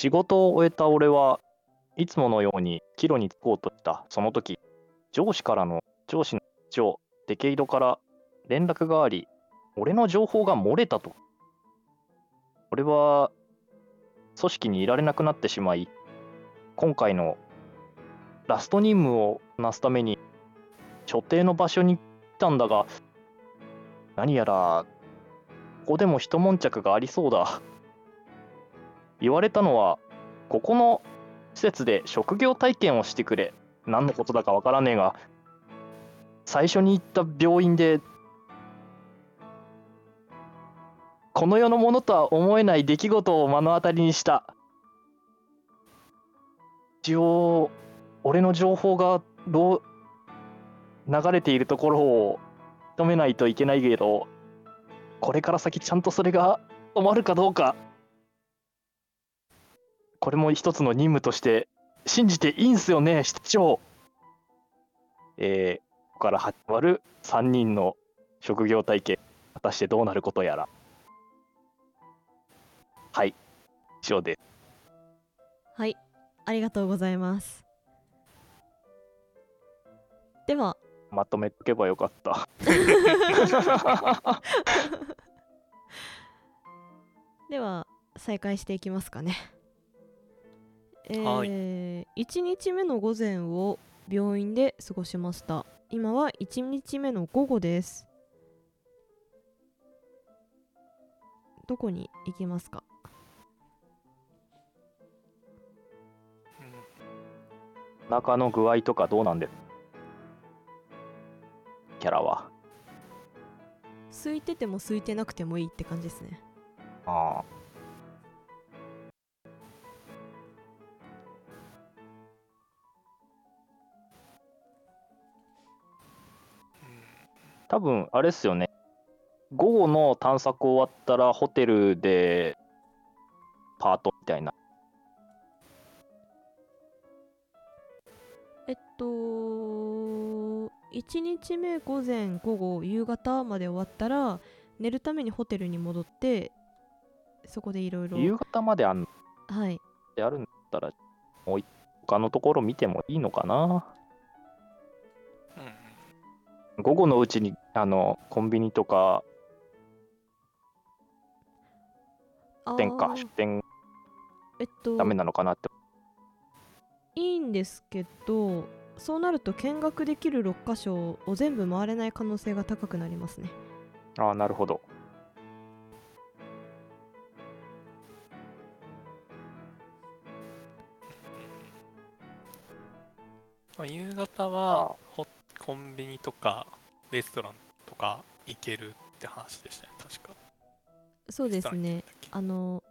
仕事を終えた俺はいつものように帰路に着こうとした。その時上司からの上司の長デケイドから連絡があり俺の情報が漏れたと。俺は組織にいられなくなってしまい今回のラスト任務をなすために所定の場所に来たんだが何やらここでも一悶着がありそうだ。言われたのはここの施設で職業体験をしてくれ。何のことだかわからねえが最初に行った病院でこの世のものとは思えない出来事を目の当たりにした。一応俺の情報がどう流れているところを認めないといけないけどこれから先ちゃんとそれが止まるかどうか。これも一つの任務として信じていいんすよね室長えー、ここから始まる3人の職業体験果たしてどうなることやら。はい以上です。はいありがとうございます。では。まとめとけばよかった。では再開していきますかねえー、はい1日目の午前を病院で過ごしました。今は1日目の午後です。どこに行きますか？うん。中の具合とかどうなんです？キャラは。空いてても空いてなくてもいいって感じですね。ああ多分あれっすよね。午後の探索終わったらホテルでパートみたいな。えっと1日目午前午後夕方まで終わったら寝るためにホテルに戻ってそこでいろいろ夕方まであんはい。であるんだったらもう一他のところ見てもいいのかな？午後のうちにあのコンビニとかあ店かー出店えっとダメなのかなって。いいんですけどそうなると見学できる6箇所を全部回れない可能性が高くなりますね。ああなるほど。まあ、夕方はホコンビニとかレストランとか行けるって話でしたね確か。そうですね。あの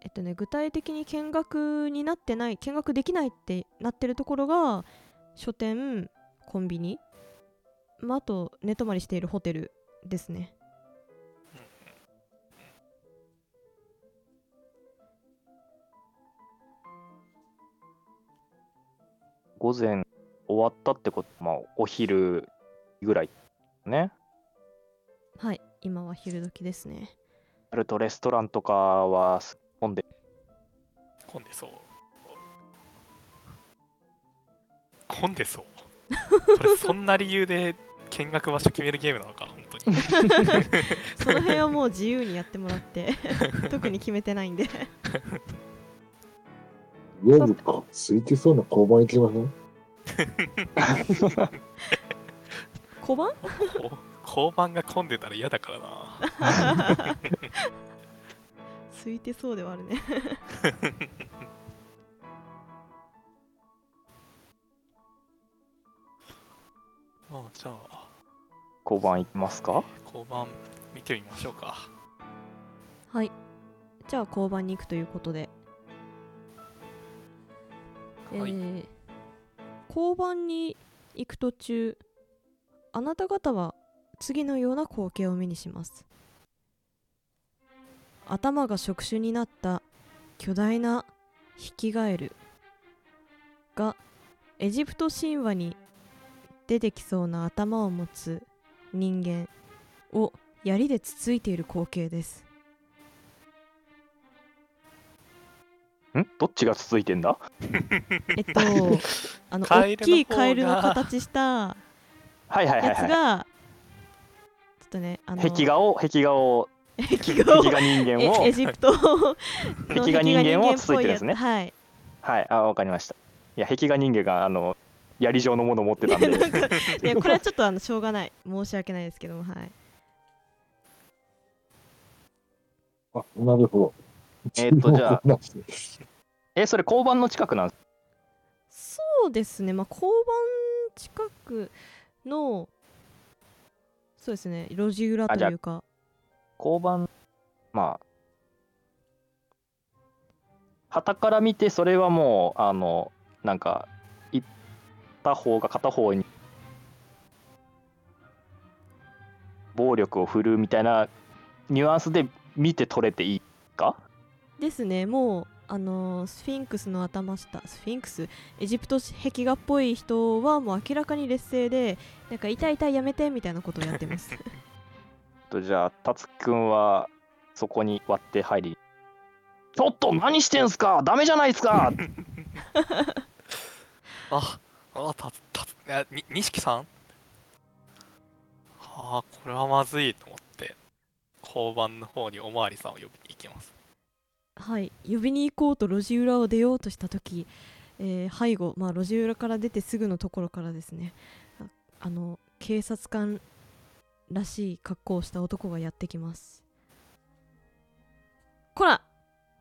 えっとね具体的に見学になってない見学できないってなってるところが書店コンビニ、まあ、あと寝泊まりしているホテルですね。午前終わったってことまあお昼ぐらいね。はい今は昼時ですね。あるとレストランとかは混んで。混んでそう。混んでそう。それそんな理由で見学場所決めるゲームなのか本当に。その辺はもう自由にやってもらって 特に決めてないんで。ゲームか。空いてそうな交番行きません小判？こ交番が混んでたら嫌だからな。空いてそうではあるね。ま あじゃあ。交番行きますか？交番見てみましょうか。はい。じゃあ交番に行くということで、はい。えー交番に行く途中あなた方は次のような光景を目にします。頭が触手になった巨大なヒキガエルがエジプト神話に出てきそうな頭を持つ人間を槍でつついている光景です。ん？どっちが続いてんだ？えっと あの大きいカエルの形したはいはいはいやつはいがちょっとねあの壁画を壁画を壁画を壁画人間をえエジプトの壁画人間をつ。いてるんですね。はい。はい。あわかりました。いや壁画人間があの槍状のものを持ってたんで。なんかねこれはちょっとあのしょうがない。申し訳ないですけどもはい。あ、なるほど。えーっとじゃあ。あ。えそれ交番の近くなんですそうですね。まあ交番近くのそうですね路地裏というか。交番まあ旗から見てそれはもうあのなんか行った方が片方に暴力を振るうみたいなニュアンスで見て取れていいか？ですね。もうあのースフィンクスの頭下スフィンクス？エジプト壁画っぽい人はもう明らかに劣勢でなんか痛い痛いやめてみたいなことをやってます。とじゃあ達くんはそこに割って入りちょっと何してんすか？ダメじゃないですか？あ、あ、たつ、たつ、いや、に、錦さん？ああ、これはまずいと思って、交番の方におまわりさんを呼びに行きます。はい呼びに行こうと路地裏を出ようとした時、えー背後まあ路地裏から出てすぐのところからですねああの警察官らしい格好をした男がやってきます。こら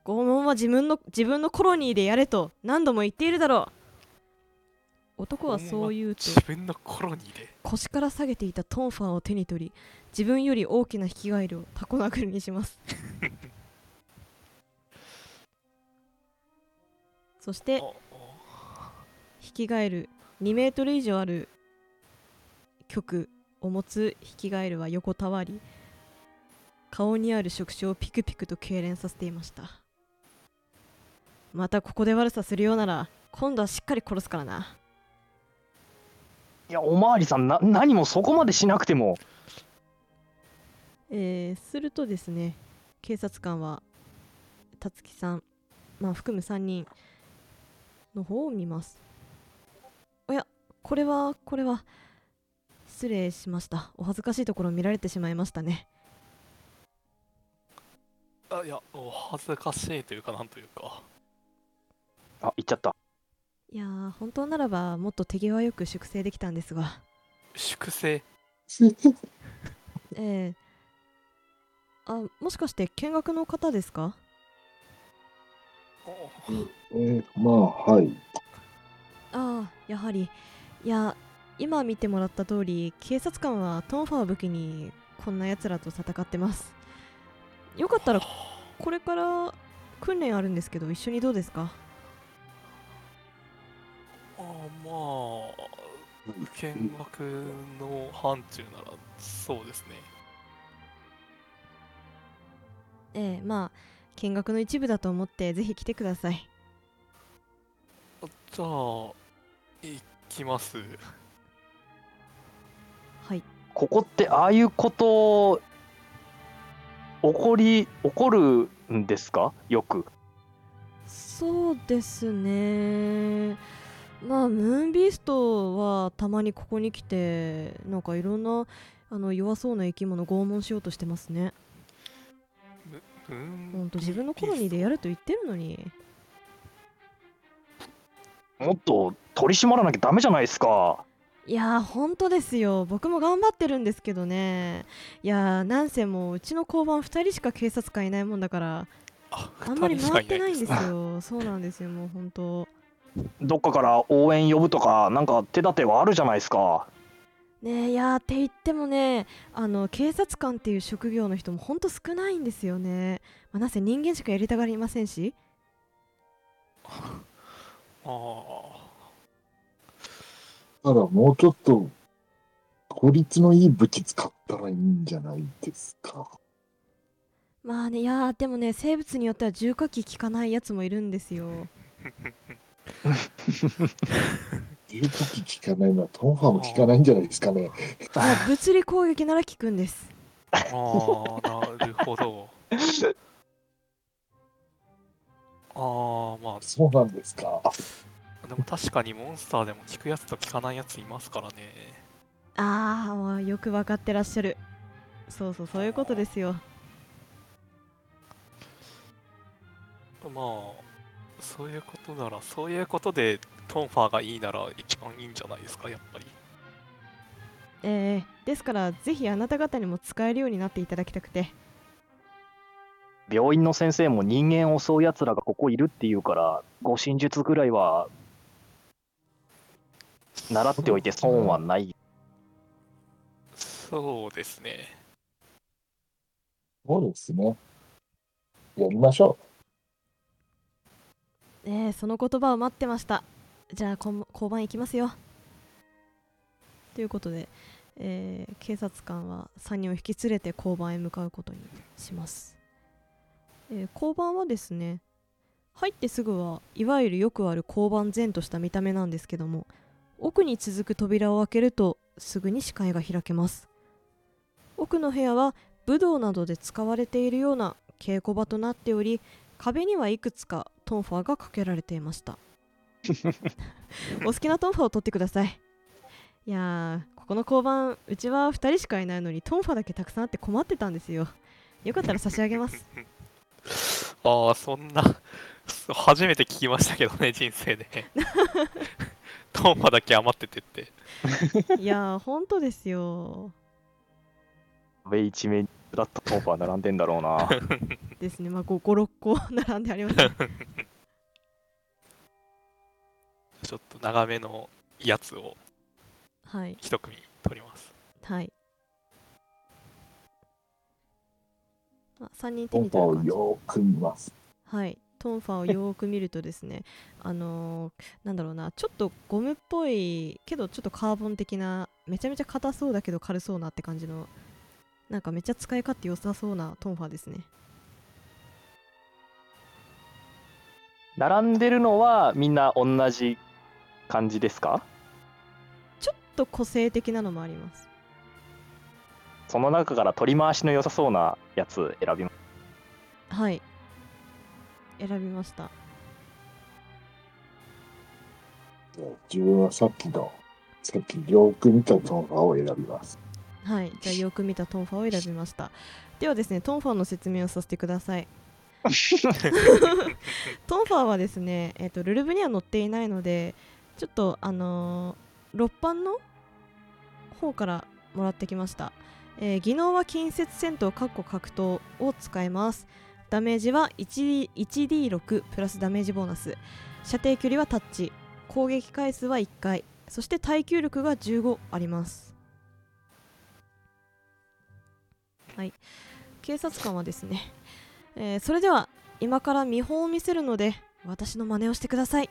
拷問は自分の自分のコロニーでやれと何度も言っているだろう。男はそう言うと自分のコロニーで？腰から下げていたトンファーを手に取り自分より大きな引き返りをタコ殴りにしますそしておお。引き返る2メートル以上ある曲を持つ引き返るは横たわり。顔にある触手をピクピクと痙攣させていました。またここで悪さするようなら今度はしっかり殺すからな。いやおまわりさんな何もそこまでしなくても。えーするとですね警察官は辰木さん、まあ、含む3人の方を見ます。おやこれはこれは。失礼しました。お恥ずかしいところを見られてしまいましたね。あ、いや、お恥ずかしいというか、なんというか。あ行っちゃった。いやー本当ならばもっと手際よく粛清できたんですが。粛清？えー、あもしかして見学の方ですか？おえーまあ、はい。ああやはりいや今見てもらった通り警察官はトンファーを武器にこんな奴らと戦ってますよかったらこれから訓練あるんですけど一緒にどうですか？あまあ、見学の範疇ならそうですね。ええまあ見学の一部だと思ってぜひ来てください。あじゃあ、行きます。はい。ここってああいうこと起こり起こるんですか？よく。そうですね。まあムーンビーストはたまにここに来てなんかいろんなあの弱そうな生き物拷問しようとしてますねうーん。ほんと自分のコロニーでやると言ってるのに。もっと取り締まらなきゃダメじゃないですか。いやー本当ですよ。僕も頑張ってるんですけどね。いやーなんせもううちの交番2人しか警察官いないもんだからああんまり回ってないんですかよ そうなんですよもう本当どっかから応援呼ぶとかなんか手立てはあるじゃないですかねえいやーって言ってもねあの警察官っていう職業の人も本当少ないんですよね、まあ、なぜ人間しかやりたがりませんし。ああただ、もうちょっと、効率のいい武器使ったらいいんじゃないですか。まあねいやーでもね生物によっては重火器効かないやつもいるんですよ 銃武器効かないのはトンファーも効かないんじゃないですかね。まあ物理攻撃なら効くんです ああなるほど あああ、まそうなんですか。あ、でも確かにモンスターでも効くやつと効かないやついますからね。ああもうよく分かってらっしゃるそうそうそういうことですよまあ、そういうことなら、そういうことでトンファーがいいなら一番いいんじゃないですか、やっぱり。えー、ですからぜひあなた方にも使えるようになっていただきたくて病院の先生も人間を襲う奴らがここいるっていうから、護身術ぐらいは習っておいて損はない。そうですね。そうですね。やりましょえー、その言葉を待ってましたじゃあこん交番行きますよ。ということで、えー警察官は3人を引き連れて交番へ向かうことにします、えー交番はですね入ってすぐはいわゆるよくある交番前とした見た目なんですけども奥に続く扉を開けるとすぐに視界が開けます。奥の部屋は武道などで使われているような稽古場となっており壁にはいくつかトンファーがかけられていました。お好きなトンファーを取ってくださいいやーここの交番うちは2人しかいないのにトンファーだけたくさんあって困ってたんですよよかったら差し上げます ああ、そんな、初めて聞きましたけどね、人生で。トンファだけ余っててって。いやー本当ですよ壁一面にだったトンファー並んでんだろうな。ですねまあ56個並んでありますねちょっと長めのやつをはい一組取ります。はいあ3人う。手に取る感じよーく見ます。はい、トンファーをよーく見るとですね、あのーなんだろうな、ちょっとゴムっぽいけどちょっとカーボン的な、めちゃめちゃ硬そうだけど軽そうなって感じの、なんかめっちゃ使い勝手良さそうなトンファーですね。並んでるのはみんな同じ感じですか？ちょっと個性的なのもあります。その中から取り回しの良さそうなやつ選びます？はい、選びました。じゃあ自分はさっきの、さっきよーく見たトンファーを選びます。はい、じゃあよく見たトンファーを選びました。ではですね、トンファーの説明をさせてください。トンファーはですね、えー、とルルブには載っていないのでちょっとあのー、6版の方からもらってきました、えー技能は近接戦闘かっこ格闘を使います。ダメージは 1D- 1D6 プラスダメージボーナス。射程距離はタッチ。攻撃回数は1回。そして耐久力が15あります。はい。警察官はですね。えーそれでは今から見本を見せるので私の真似をしてください。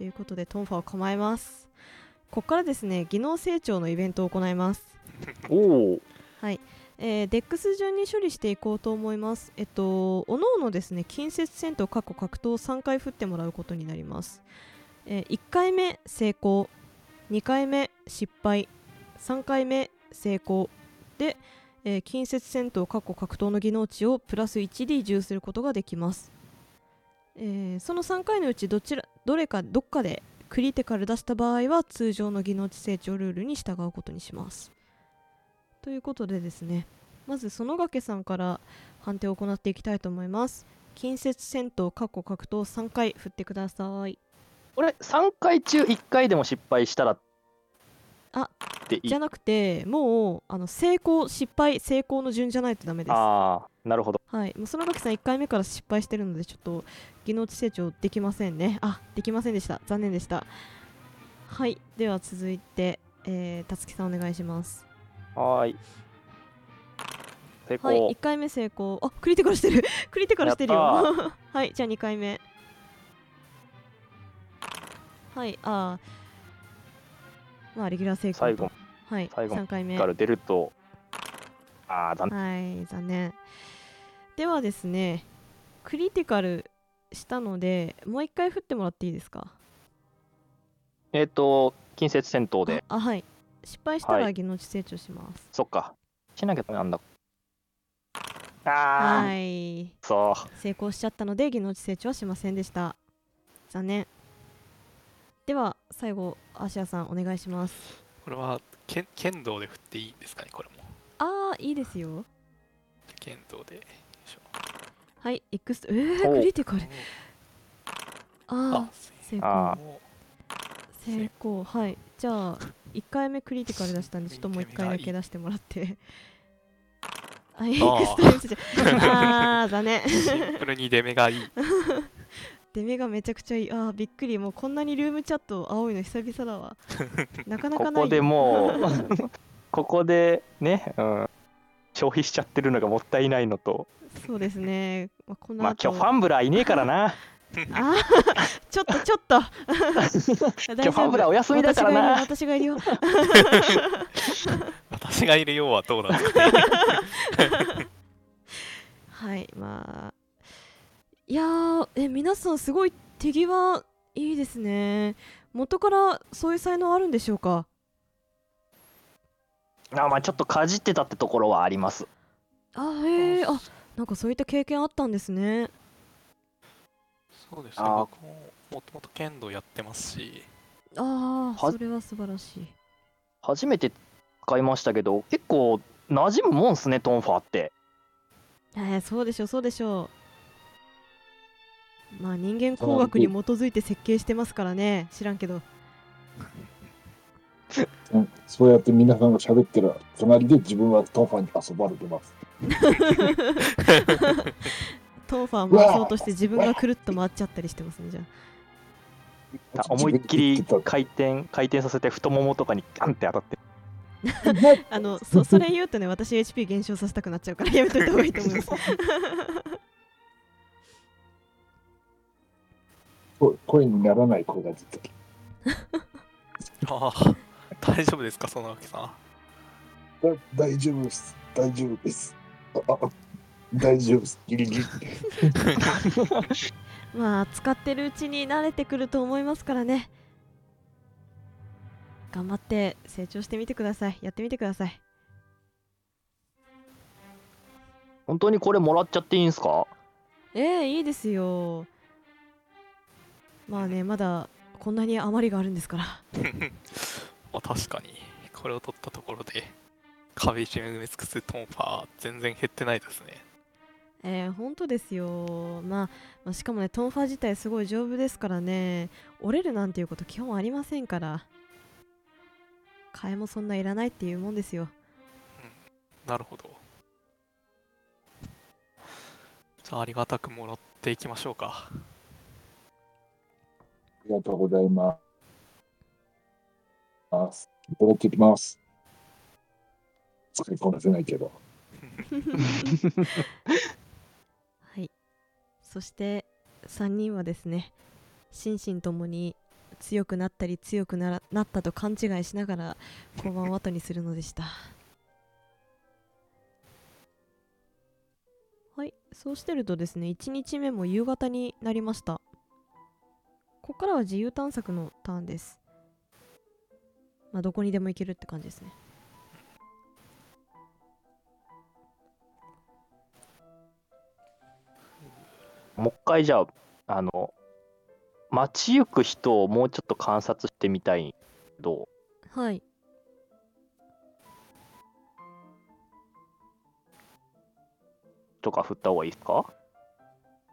ということでトンファーを構えます。ここからですね技能成長のイベントを行います。おお、はい、えーデックス順に処理していこうと思います。えっとおのおのですね近接戦闘過去格闘を3回振ってもらうことになります、え1回目成功2回目失敗3回目成功。で、えー近接戦闘過去格闘の技能値をプラス 1D10 することができます、えーその3回のうちどちらどれかどっかでクリティカル出した場合は通常の技能値成長ルールに従うことにします。ということでですねまず園掛さんから判定を行っていきたいと思います。近接戦闘過去格闘3回振ってください。これ3回中1回でも失敗したらあじゃなくてもうあの成功失敗成功の順じゃないとダメです。ああなるほど。はい、もう園垣さん1回目から失敗してるのでちょっと技能値成長できませんね。あできませんでした。残念でした。はい。では続いてえー、たつきさんお願いします。はーい。成功、はい。1回目成功。あクリティカルしてる。クリティカルしてるよ。や はい。じゃあ2回目。はい。あー。まあレギュラー成功と。最後。はい。最後。3回目。から出ると。ああ残念。はい、残念。ではですね、クリティカルしたので、もう一回振ってもらっていいですか？えっ、と近接戦闘で。ああ、はい。失敗したらはい。技能値成長します。そっか。しなきゃダメなんだ。ああ、はい。そう。成功しちゃったので技能値成長はしませんでした。残念。では最後アシアさんお願いします。これは剣剣道で振っていいんですかね？これも。ああいいですよ。剣道ではいエクスえー、おクリティカル。あああ成あ功も成功。はい。じゃあ1回目クリティカル出したんでちょっともう1回だけ出してもらって。あエクストリームスじゃ あー残念。うシンプルに出目がいい。出目がめちゃくちゃいい。あーびっくり。もうこんなにルームチャット青いの久々だわなかなかないここでもうここでね、うん、消費しちゃってるのがもったいないのと。そうですね、まあ、このまあ後。今日ファンブラーいねえからな。あーちょっとちょっと。今日ファンブラーお休みだからな。私がいるよ私がいるよ。私がいるようはどうなんですかね。はいまあ。いやーえ皆さんすごい手際いいですね。元からそういう才能あるんでしょうか？あまあちょっとかじってたってところはあります。あへえあなんかそういった経験あったんですね。そうですね。あー。僕ももともと剣道やってますし。ああはそれは素晴らしい。初めて使いましたけど結構馴染むもんすねトンファーって。えー、そうでしょうそうでしょう。まあ人間工学に基づいて設計してますからね知らんけど。うんそうやって皆さんが喋ってる隣で自分はトンファンに遊ばれてます。トンファー回そうとして自分がくるっと回っちゃったりしてますねじゃあ。あ思いっきり回転回転させて太ももとかにガンって当たって。あのそそれ言うとね私 HP 減少させたくなっちゃうからやめといた方がいいと思います。こ声にならない声が出てきああ大丈夫ですかそのわけさん？大丈夫です。大丈夫です。ああ大丈夫です。ギリギリ。まあ使ってるうちに慣れてくると思いますからね頑張って成長してみてくださいやってみてください本当にこれもらっちゃっていいんすか？ええいいですよまあねまだこんなに余りがあるんですからま あ確かにこれを取ったところで壁一面埋め尽くすトンファー全然減ってないですね。えー、本当ですよ、まあ、まあしかもねトンファー自体すごい丈夫ですからね。折れるなんていうこと基本ありませんから。替えもそんないらないっていうもんですよ。なるほど。じゃあありがたくもらっていきましょうか。ありがとうございます。いただきます。使いこなせないけど。はい。そして3人はですね心身ともに強くなったり強くならなったと勘違いしながら交番を後にするのでした。はい。そうしてるとですね1日目も夕方になりました。ここからは自由探索のターンです。まあどこにでも行けるって感じですね。もう一回じゃああの街行く人をもうちょっと観察してみたいけど。はい。とか振った方がいいですか？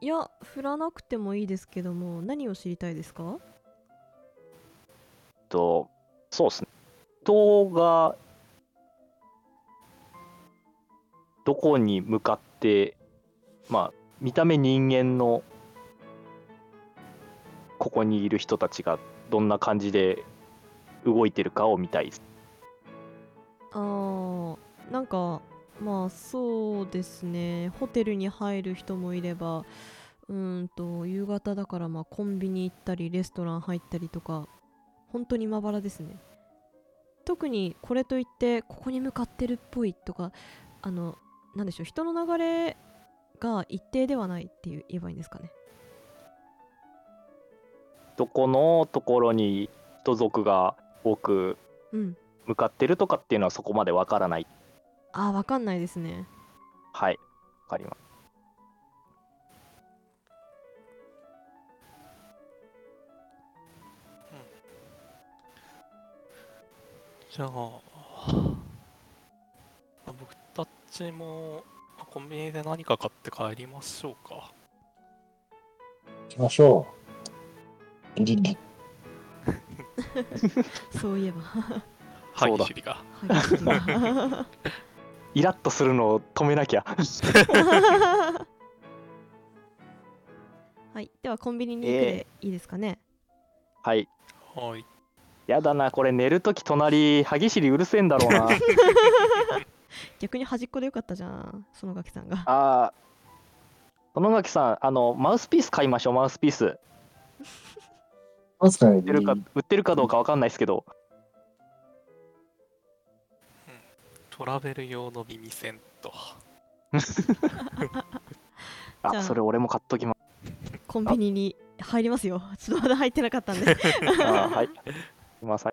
いや振らなくてもいいですけども何を知りたいですか？とそうですね。人がどこに向かってまあ見た目人間のここにいる人たちがどんな感じで動いてるかを見たいです。あーなんかまあそうですね。ホテルに入る人もいればうーんと夕方だからまあコンビニ行ったりレストラン入ったりとか本当にまばらですね。特にこれといってここに向かってるっぽいとかあのなんでしょう人の流れが一定ではないっていう言えばいいんですかね。どこのところに人族が多くうん。向かってるとかっていうのはそこまでわからない。あーわかんないですね。はい。かります。じゃあ、僕たちもコンビニで何か買って帰りましょうか。行きましょう。リリ そういえば。はいイラッとするのを止めなきゃ。はいではコンビニに行くでいいですかね、はい。はい。やだな、これ寝るとき隣、歯ぎしりうるせえんだろうな。逆に端っこでよかったじゃん園垣さんがあー、園垣さん、あの、マウスピース買いましょう、マウスピース。売ってるか売ってるかどうかわかんないですけど。トラベル用の耳栓と。ああ、それ俺も買っときます。コンビニに入りますよちょっとまだ入ってなかったんで あーはい。今さ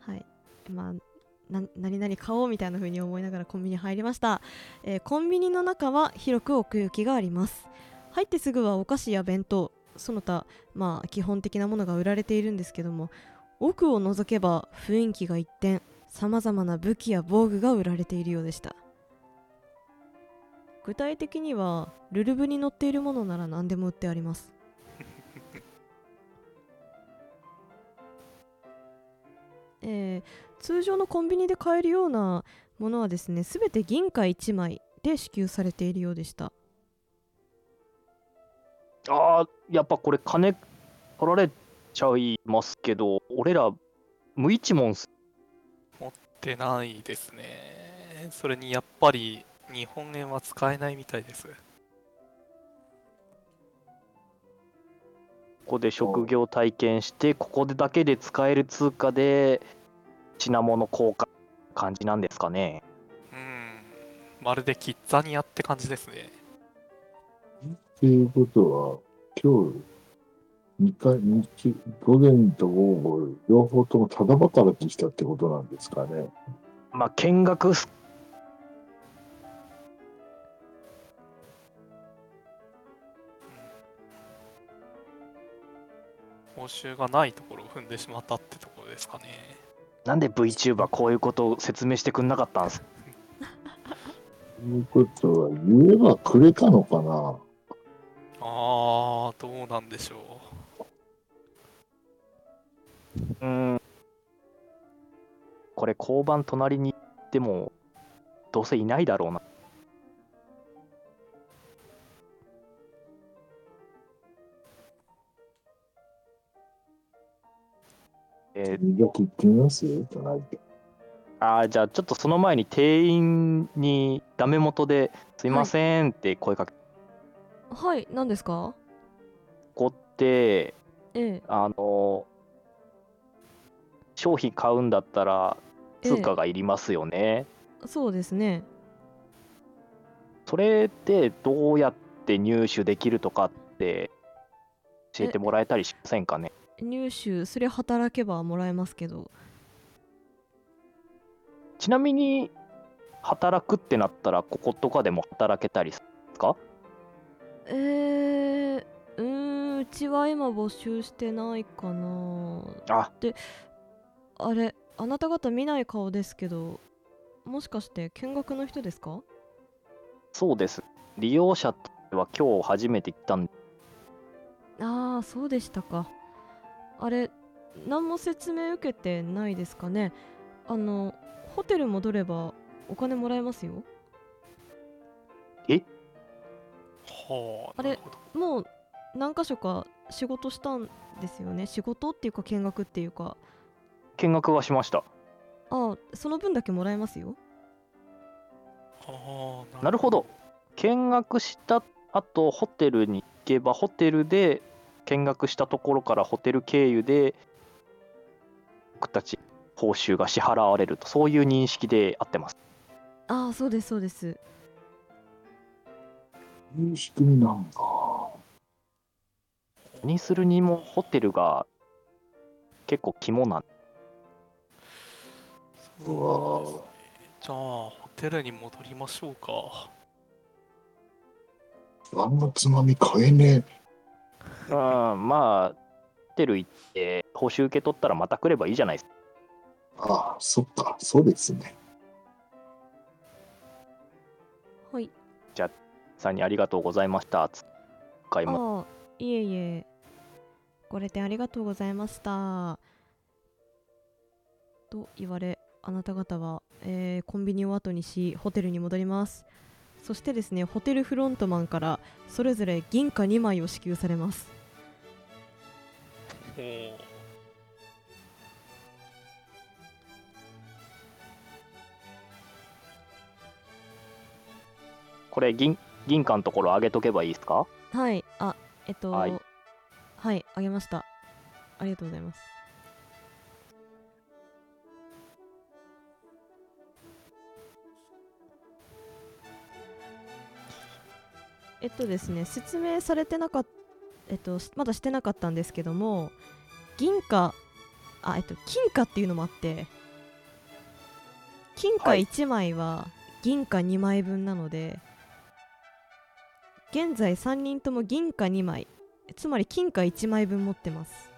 はい。まあな何々買おうみたいな風に思いながらコンビニ入りました、えーコンビニの中は広く奥行きがあります。入ってすぐはお菓子や弁当その他まあ基本的なものが売られているんですけども奥を覗けば雰囲気が一転さまざまな武器や防具が売られているようでした。具体的にはルルブに載っているものなら何でも売ってあります。えー通常のコンビニで買えるようなものはですね全て銀貨1枚で支給されているようでしたあー、やっぱこれ金取られちゃいますけど、俺ら無一文っす。ってないですね。それにやっぱり日本円は使えないみたいです。ここで職業体験して、ここでだけで使える通貨で品物交換感じなんですかね。うん。まるでキッザニアって感じですね。っていうことは、今日、2回、日午前と午後、両方ともただ働きしたってことなんですかね。まあ、見学報酬がないところを踏んでしまったってところですかね。なんで VTuber こういうことを説明してくんなかったんです？ということは、言えばくれたのかな？あー、どうなんでしょう。うーん。これ交番隣に行ってもどうせいないだろうな。えーよく行ってみます隣で。あーじゃあちょっとその前に店員にダメ元で「すいません」って声かけはい。何ですか？こってええ。あの商品買うんだったら通貨がいりますよね。そうですね。それってどうやって入手できるとかって教えてもらえたりしませんかね？入手それ働けばもらえますけど。ちなみに働くってなったらこことかでも働けたりするんですか？えー、うーんうちは今募集してないかな。あ。あれあなた方見ない顔ですけどもしかして見学の人ですか？そうです。利用者は今日初めて来たんで。ああそうでしたかあれ何も説明受けてないですかね。あのホテル戻ればお金もらえますよ。はあ、あれなるほど。もう何箇所か仕事したんですよね。仕事っていうか見学っていうか。見学はしました。ああその分だけもらえますよ。はあ、なるほど。見学した後ホテルに行けばホテルで見学したところからホテル経由で僕たち報酬が支払われるとそういう認識で合ってますああそうですそうですそういう仕組みなんだ。にするにもホテルが結構肝なんそうですねじゃあ、ホテルに戻りましょうか。晩のつまみ買えねえ。うん、まあ、ホテル行って、報酬受け取ったらまた来ればいいじゃないですか。ああ、そっか、そうですね。はいさんにありがとうございました。つ買いまああいえいえご来店ありがとうございましたと言われあなた方は、えーコンビニを後にしホテルに戻りますそしてですねホテルフロントマンからそれぞれ銀貨2枚を支給されます。これ銀、銀貨のところ上げとけばいいですか？はい。あえっとははいいあげました。ありがとうございますえっとですね説明されてなかったえっとしまだしてなかったんですけども銀貨あえっと金貨っていうのもあって金貨はい。1枚は銀貨2枚分なので、現在3人とも銀貨2枚つまり金貨1枚分持ってます。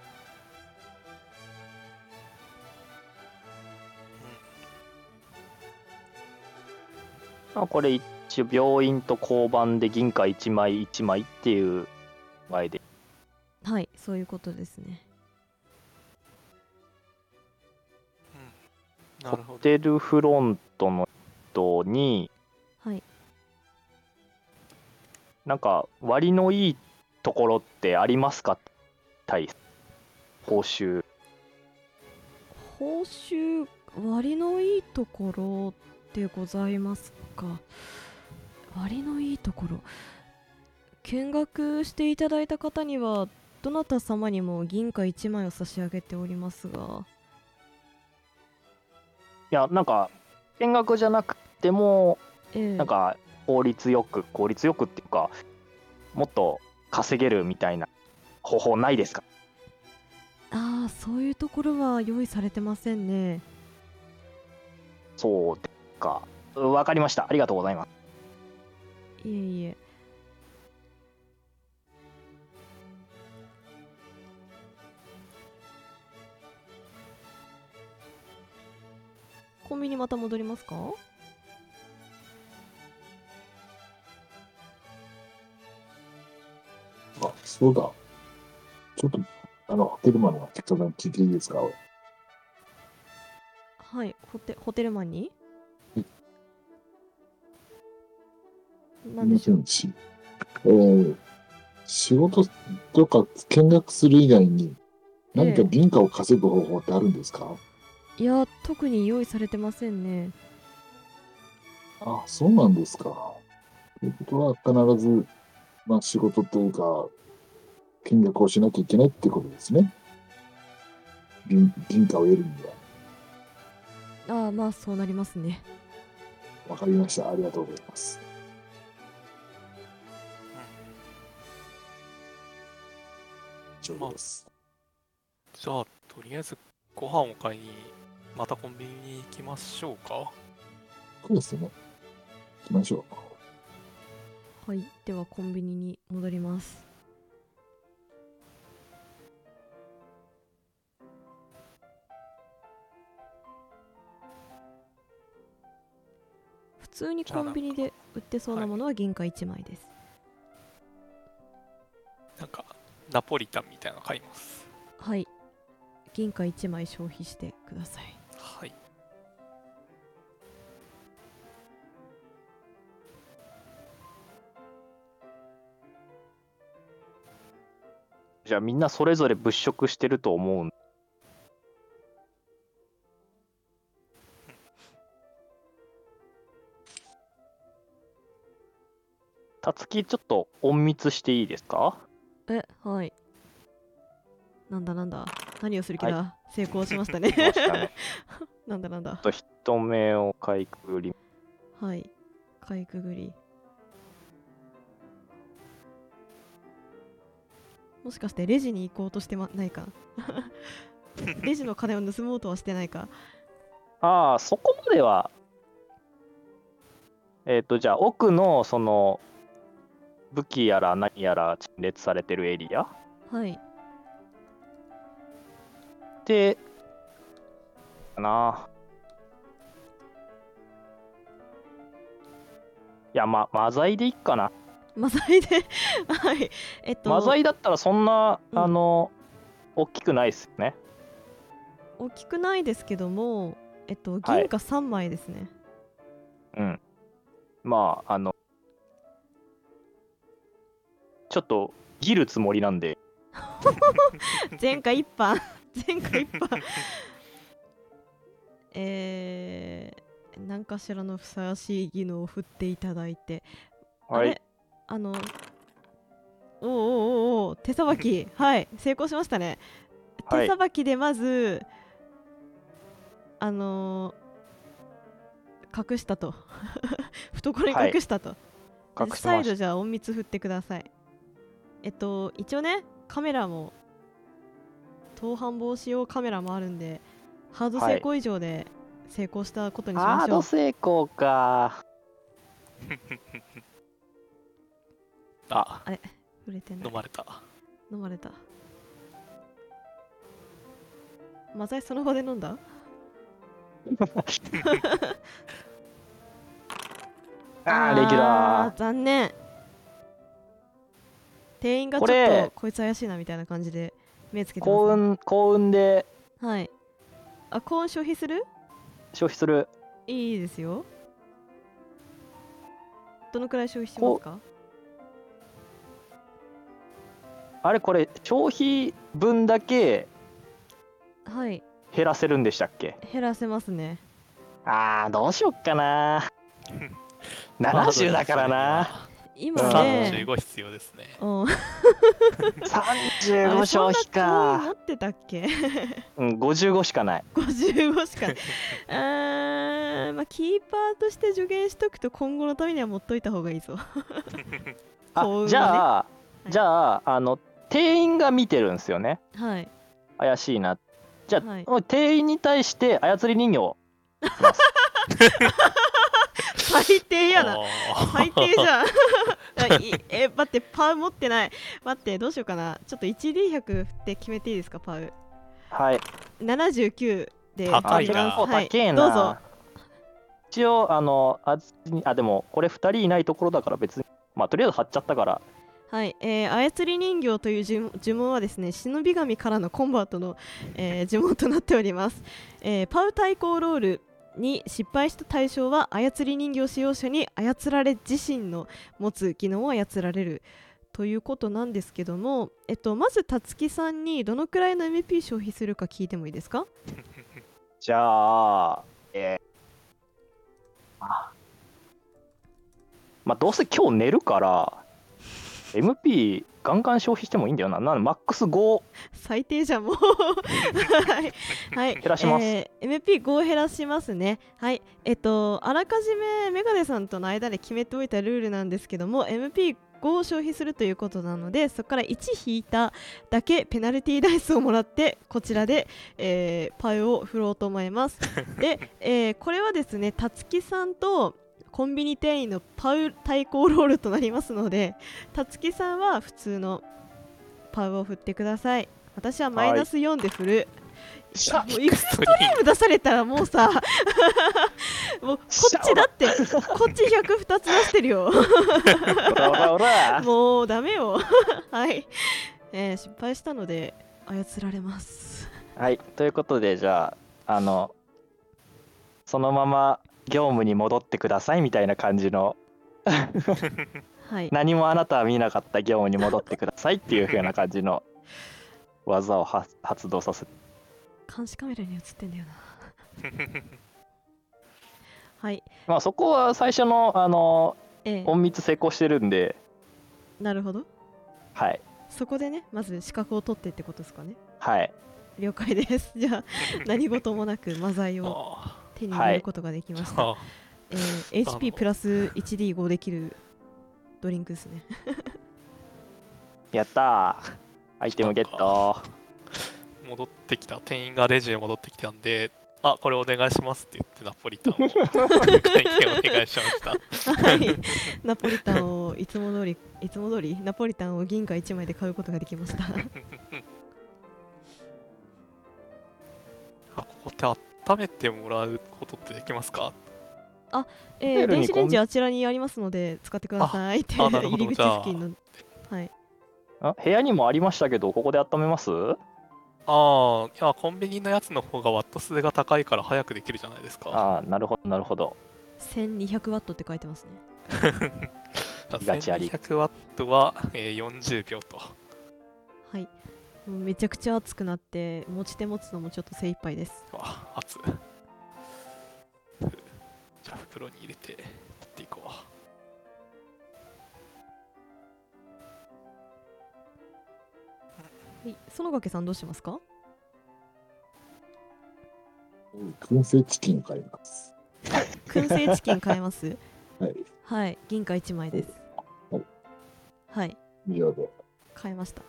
あこれ一応病院と交番で銀貨1枚1枚っていう前で。はいそういうことですね。ホテルフロントの人に、はいなんか割のいいところってありますか？対報酬。報酬割のいいところでございますか？割のいいところ見学していただいた方にはどなた様にも銀貨1枚を差し上げておりますがいや、なんか見学じゃなくても、ええなんか効率よく、効率よくっていうか、もっと稼げるみたいな方法ないですか？ああそういうところは用意されてませんねそうですか。わかりました。ありがとうございます。いえいえ。コンビニまた戻りますか？あ、そうだ。ちょっと、あの、ホテルマン聞いていいですか？はいホテホテルマンに？なんでしょうしえー仕事とか見学する以外に、何かええ銀貨を稼ぐ方法ってあるんですか、いや特に用意されてませんねあ、そうなんですか。ということは、必ず、まあ、仕事というか、見学をしなきゃいけないってことですね。銀銀貨を得るには。ああまあそうなりますねわかりました。ありがとうございます。以上です。じゃあ、とりあえずご飯を買いに、またコンビニに行きましょうか。そうですね。行きましょう。はいではコンビニに戻ります普通にコンビニで売ってそうなものは銀貨1枚ですナポリタンみたいなの買います。はい。銀貨1枚消費してください。はい。じゃあみんなそれぞれ物色してると思うん。たつきちょっと隠密していいですか？えはい。なんだなんだ。何をする気だ、成功しましたね。ね。なんだなんだ。と人目をかいくぐり。はい。かいくぐり。もしかしてレジに行こうとしてまないか？レジの金を盗もうとはしてないか？ああそこまでは。えっ、とじゃあ奥のその武器やら何やら陳列されてるエリア？はい。でかな。いやまマザイでいっかな。マザイで？はい。えっと。マザイだったらそんな、うん。あの大きくないっすよね。大きくないですけどもえっとはい。銀貨3枚ですね、うん。まああのちょっと切るつもりなんで。前回一般。前回一般。えー、何かしらのふさわしい技能を振っていただいて、あはい。れあのおうおうおうおう手さばき。はい。成功しましたね。はい。手さばきでまず、あのー隠したと。懐に隠したと、隠し再まし度じゃあ隠密振ってくださいえっと一応ねカメラも盗犯防止用カメラもあるんでハード成功以上で成功したことにしまハーしょう、ド成功か。あ。触れてない。飲まれた。飲まれた。マザイその場で飲んだ？あーレギュラー残念店員がちょっとこいつ怪しいなみたいな感じで目つけーてます、ね、幸運幸運で。はい。あ幸運消費する？消費する。いいですよ。どのくらい消費しますか？あれこれ消費分だけはい。減らせるんでしたっけ？減らせますね。あーどうしよっかな。70だからな今うんね35必要ですね。うん。35消費あれそんな幸運持かってたっけ？うん55しかない。55しかない。あーまあキーパーとして助言しとくと今後のためには持っといた方がいいぞ。幸運はね。あじゃあ、い。じゃああの店員が見てるんですよね。はい。怪しいな。じゃあ、はい。店員に対して操り人形を 最低やな。最低じゃん。え待ってパウ持ってない。待ってどうしようかな。ちょっと 1D100 振って決めていいですかパウ。はい。79で。高いな。はい。高えな。どうぞ。一応あのああでもこれ2人いないところだから別にまあとりあえず貼っちゃったから。はい、えー操り人形という呪呪文はですね忍び神からのコンバートの、えー呪文となっております、えーパウ対抗ロールに失敗した対象は操り人形使用者に操られ自身の持つ技能を操られるということなんですけども、えっと、まずたつきさんにどのくらいの MP 消費するか聞いてもいいですか？じゃあえーあまあどうせ今日寝るから MP ガンガン消費してもいいんだよな。なマックス5最低じゃんもう。はい、はい、減らします。えー MP5 減らしますね。はい。えっとあらかじめメガネさんとの間で決めておいたルールなんですけども MP5 を消費するということなのでそこから1引いただけペナルティーダイスをもらってこちらで、えーパイを振ろうと思います。で、えーこれはですねたつきさんとコンビニ店員のパウ対抗ロールとなりますので たつきさんは普通のパウを振ってください。私はマイナス4で振る、もういくつトリウム出されたらもうさ もうこっちだってこっち1002つ出してるよ。もうダメよ。はい、えー失敗したので操られます。はい。ということでじゃああのそのまま業務に戻ってくださいみたいな感じの。はい。何もあなたは見なかった業務に戻ってくださいっていう風な感じの技をは発動させて。監視カメラに映ってんだよな。はい。まあそこは最初のあのえー隠密成功してるんで。なるほど。はい。そこでねまず資格を取ってってことですかね。はい。了解です。じゃあ何事もなくマザイを。あ手に入れることができました、ーあえー HP プラス 1D5 できるドリンクですね。やったー。アイテムゲット。戻ってきた。店員がレジへ戻ってきたんであ、これお願いしますって言ってナポリタンを。会計お願いしました。はい。ナポリタンをいつも通りいつも通りナポリタンを銀貨1枚で買うことができました。あ、ここって温めてもらうことってできますか？えー、電子レンジあちらにありますので使ってくださいってあなるほど。入り口付近のはい。あ部屋にもありましたけど、ここで温めます？ああ、いや、コンビニのやつの方がワット数が高いから早くできるじゃないですか。ああ、なるほど、なるほど。1200ワットって書いてますね。ガチあり。1200ワットは、えー40秒と。はいめちゃくちゃ熱くなって持ち手持つのもちょっと精一杯ですあ、熱。じゃあ袋に入れて切っていこう。はい園掛さんどうしますか？燻製チキンを買います。燻製チキン買えます？はい。はい銀貨1枚ですはいはい以上で。買えました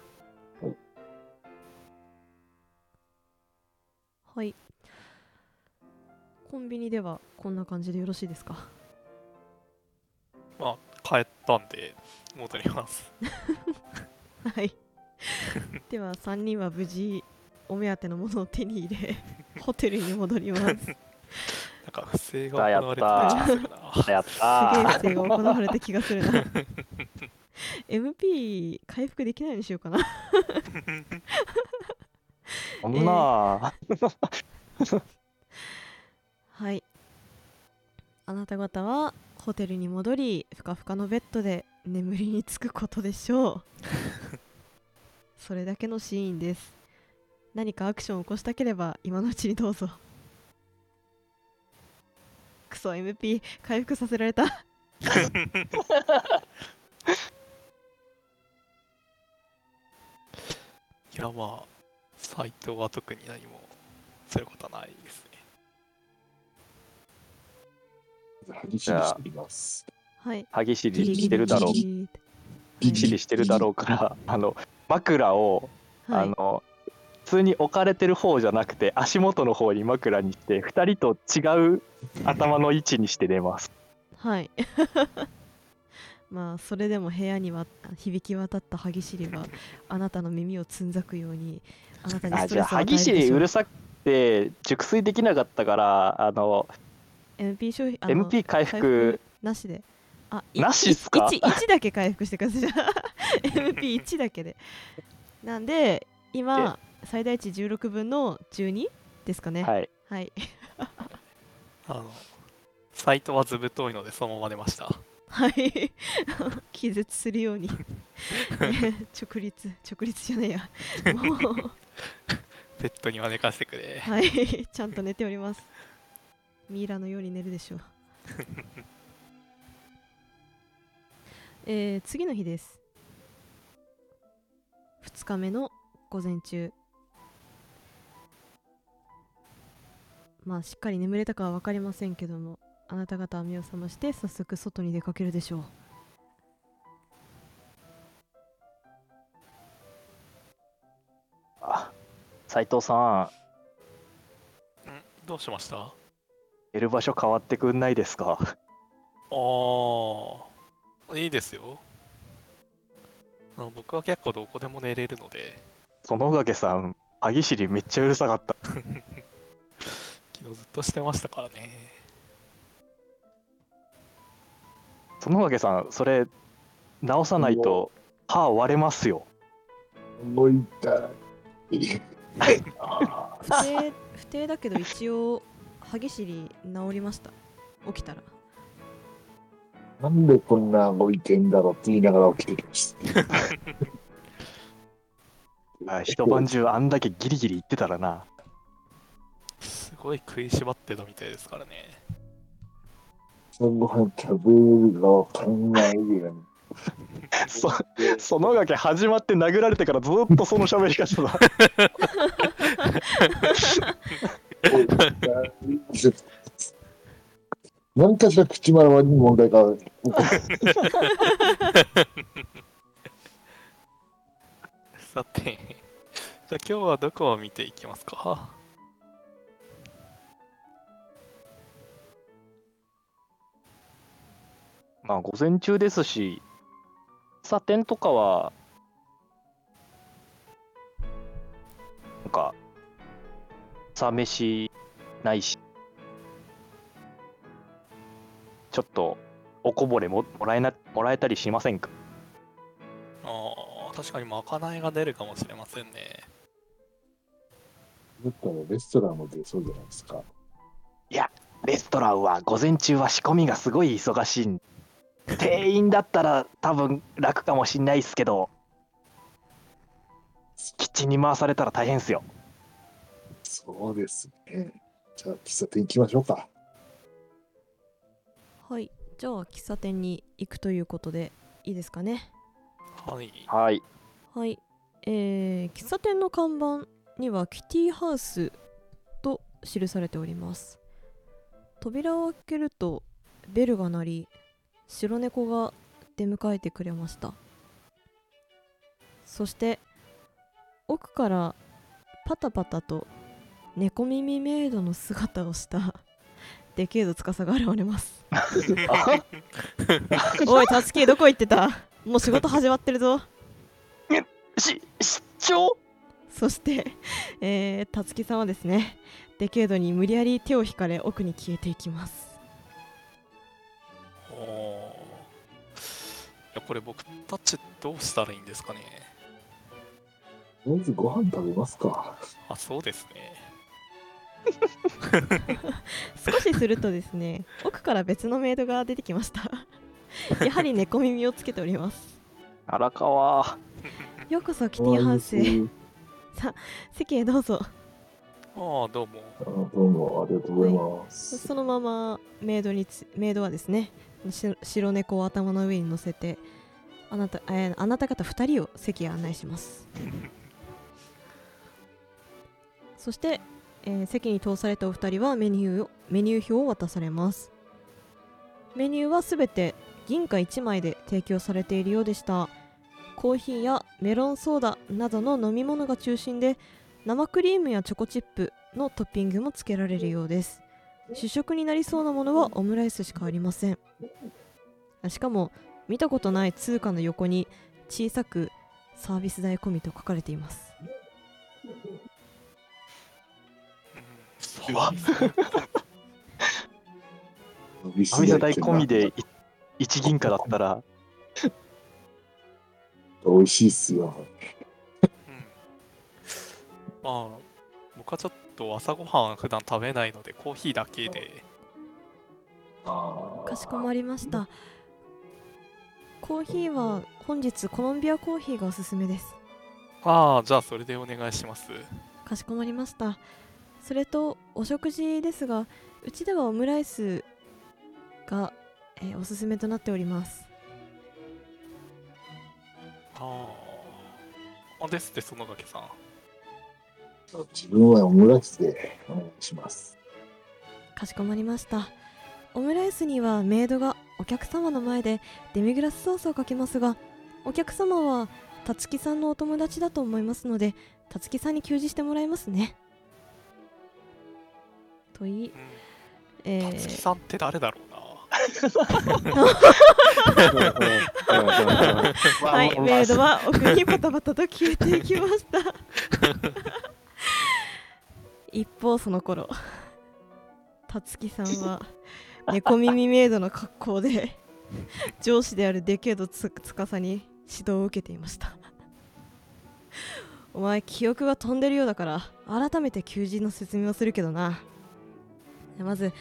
はい。コンビニではこんな感じでよろしいですか？まあ、帰ったんで、戻ります。はい。では3人は無事お目当てのものを手に入れ ホテルに戻ります。なんか不正が行われてた気がするな。やっすげえ不正が行われた気がするな。MP 回復できないようにしようかなそんな。ー、はい。あなた方はホテルに戻りふかふかのベッドで眠りにつくことでしょう。それだけのシーンです。何かアクションを起こしたければ今のうちにどうぞ。クソ MP 回復させられた。いや、まあ、サイトは特に何もすることはないですね。激しりしています。はい歯ぎしりしてるだろう。ギ歯ぎしりしてるだろうから、あの、枕を、はい、あの、普通に置かれてる方じゃなくて、足元の方に枕にして、2人と違う頭の位置にして寝ます。はい。まあそれでも部屋には響き渡った歯ぎしりはあなたの耳をつんざくようにあじゃあ歯ぎしりう。るさくて熟睡できなかったからあの MP 消費あの MP 回復。なしで。あなしっすか？1, 1だけ回復してください。じゃあ MP1 だけで。なんで今最大値16分の12ですかね。はい。はい。あの、サイトはずぶといのでそのまま出ました。はい。気絶するように。直立直立じゃないや。もう ペットには寝かせてくれ。はい。ちゃんと寝ております。ミイラのように寝るでしょう。えー、次の日です。2日目の午前中。まあしっかり眠れたかは分かりませんけどもあなた方は目を覚まして早速外に出かけるでしょう斉藤さん。ん？どうしました？あ寝る場所変わってくんないですか？あ、いいですよ。あの僕は結構どこでも寝れるので、園掛さん歯ぎしりめっちゃうるさかった。昨日ずっとしてましたからね。園掛さんそれ直さないと歯割れますよ。思いたい。あ不定不定だけど一応歯ぎしり治りました起きたらーなんでこんな動いてんだろうって言いながら起きてきました。あ一晩中あんだけギリギリ言ってたらなすごい食いしばってたみたいですからね。朝ごはん食べるの考えるように。そ園掛始まって殴られてからずっとその喋り方だ 何かしら口まわに問題がある。さて、じゃあ今日はどこを見ていきますか？まあ午前中ですし、サテンとかは、なんか、朝飯ないし、ちょっとおこぼれももらえなもらえたりしませんか？ああ、確かにまかないが出るかもしれませんね。だったらレストランも出そうじゃないですか。レストランは午前中は仕込みがすごい忙しいん店員だったら多分楽かもしんないっすけどキッチンに回されたら大変っすよそうですね。じゃあ、喫茶店行きましょうか。はい。じゃあ喫茶店に行くということでいいですかね？はい。はい。はい。えー、喫茶店の看板にはキティハウスと記されております。扉を開けるとベルが鳴り白猫が出迎えてくれました。そして奥からパタパタと猫耳メイドの姿をしたデケード司が現れますあ おいタツキどこ行ってた？もう仕事始まってるぞし出張そして、えー、たつきさんはですね、デケードに無理やり手を引かれ奥に消えていきます。おお。いや、これ僕たちどうしたらいいんですかね。とりあえずご飯食べますか。あ、そうですね。少しするとですね、奥から別のメイドが出てきました。やはり猫耳をつけております。荒川ようこそキティハウスへ。あ席へどうぞ。ああ、どうも。どうもありがとうございます。そのままメイドにつメイドはですね、し白猫を頭の上に乗せて、あなた,、えーあなた方2人を席へ案内します。そして、えー席に通されたお二人はメニューをメニュー表を渡されます。メニューはすべて銀貨1枚で提供されているようでした。コーヒーやメロンソーダなどの飲み物が中心で生クリームやチョコチップのトッピングもつけられるようです。主食になりそうなものはオムライスしかありませんしかも見たことない通貨の横に小さくサービス代込みと書かれていますうん、うわビアミサ代込みでい1銀貨だったら美味しいっすよ。うん。まあ、僕はちょっと朝ごはん普段食べないので、コーヒーだけで。かしこまりましたコーヒーは本日コロンビアコーヒーがおすすめですああ、じゃあそれでお願いします。かしこまりましたそれとお食事ですがうちではオムライスが、えーおすすめとなっておりますああ。あですって、園掛さん。自分はオムライスでお願いします。かしこまりましたオムライスにはメイドがお客様の前でデミグラスソースをかけますがお客様はたつきさんのお友達だと思いますのでたつきさんに給仕してもらいますねと言い、うん。えたつきー、さんって誰だろうな。はいメイドは奥にパタパタと消えていきました。一方その頃たつきさんは猫耳メイドの格好で上司であるデケードつつかさに指導を受けていました。お前記憶が飛んでるようだから改めて求人の説明をするけどなまず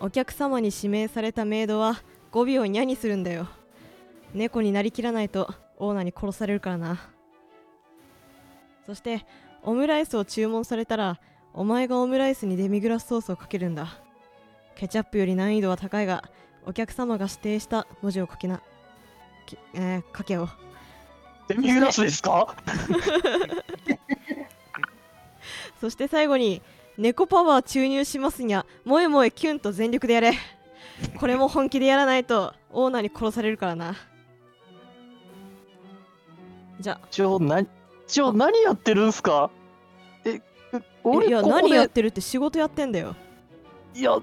お客様に指名されたメイドは語尾をニャにするんだよ。猫になりきらないとオーナーに殺されるからな。そしてオムライスを注文されたらお前がオムライスにデミグラスソースをかけるんだ。ケチャップより難易度は高いがお客様が指定した文字を書きな。きえー、書けよ。デミグラスですか？そして最後に猫パワー注入しますにゃ。萌え萌えキュンと全力でやれ。これも本気でやらないとオーナーに殺されるからな。じゃちょなちょ何やってるんすか？えあ俺いや何やってるって仕事やってんだよ。いや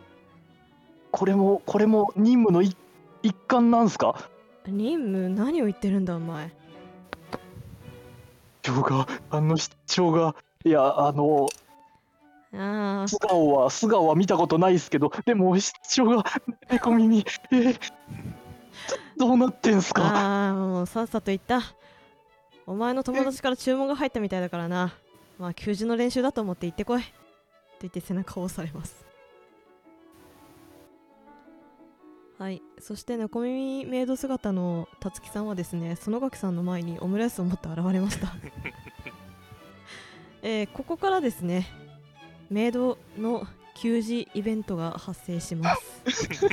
これもこれも任務の一一環なんすか？任務？何を言ってるんだお前。市長があの市長がいやあのあ素顔は素顔は見たことないですけどでも市長が猫耳えーどうなってんすあか？ああもうさっさと言った。お前の友達から注文が入ったみたいだからな。まあ給仕の練習だと思って行ってこい。と言って背中を押されます。はい。そして猫耳メイド姿のたつきさんはですね園垣さんの前にオムライスを持って現れました。えーここからですねメイドの給仕イベントが発生します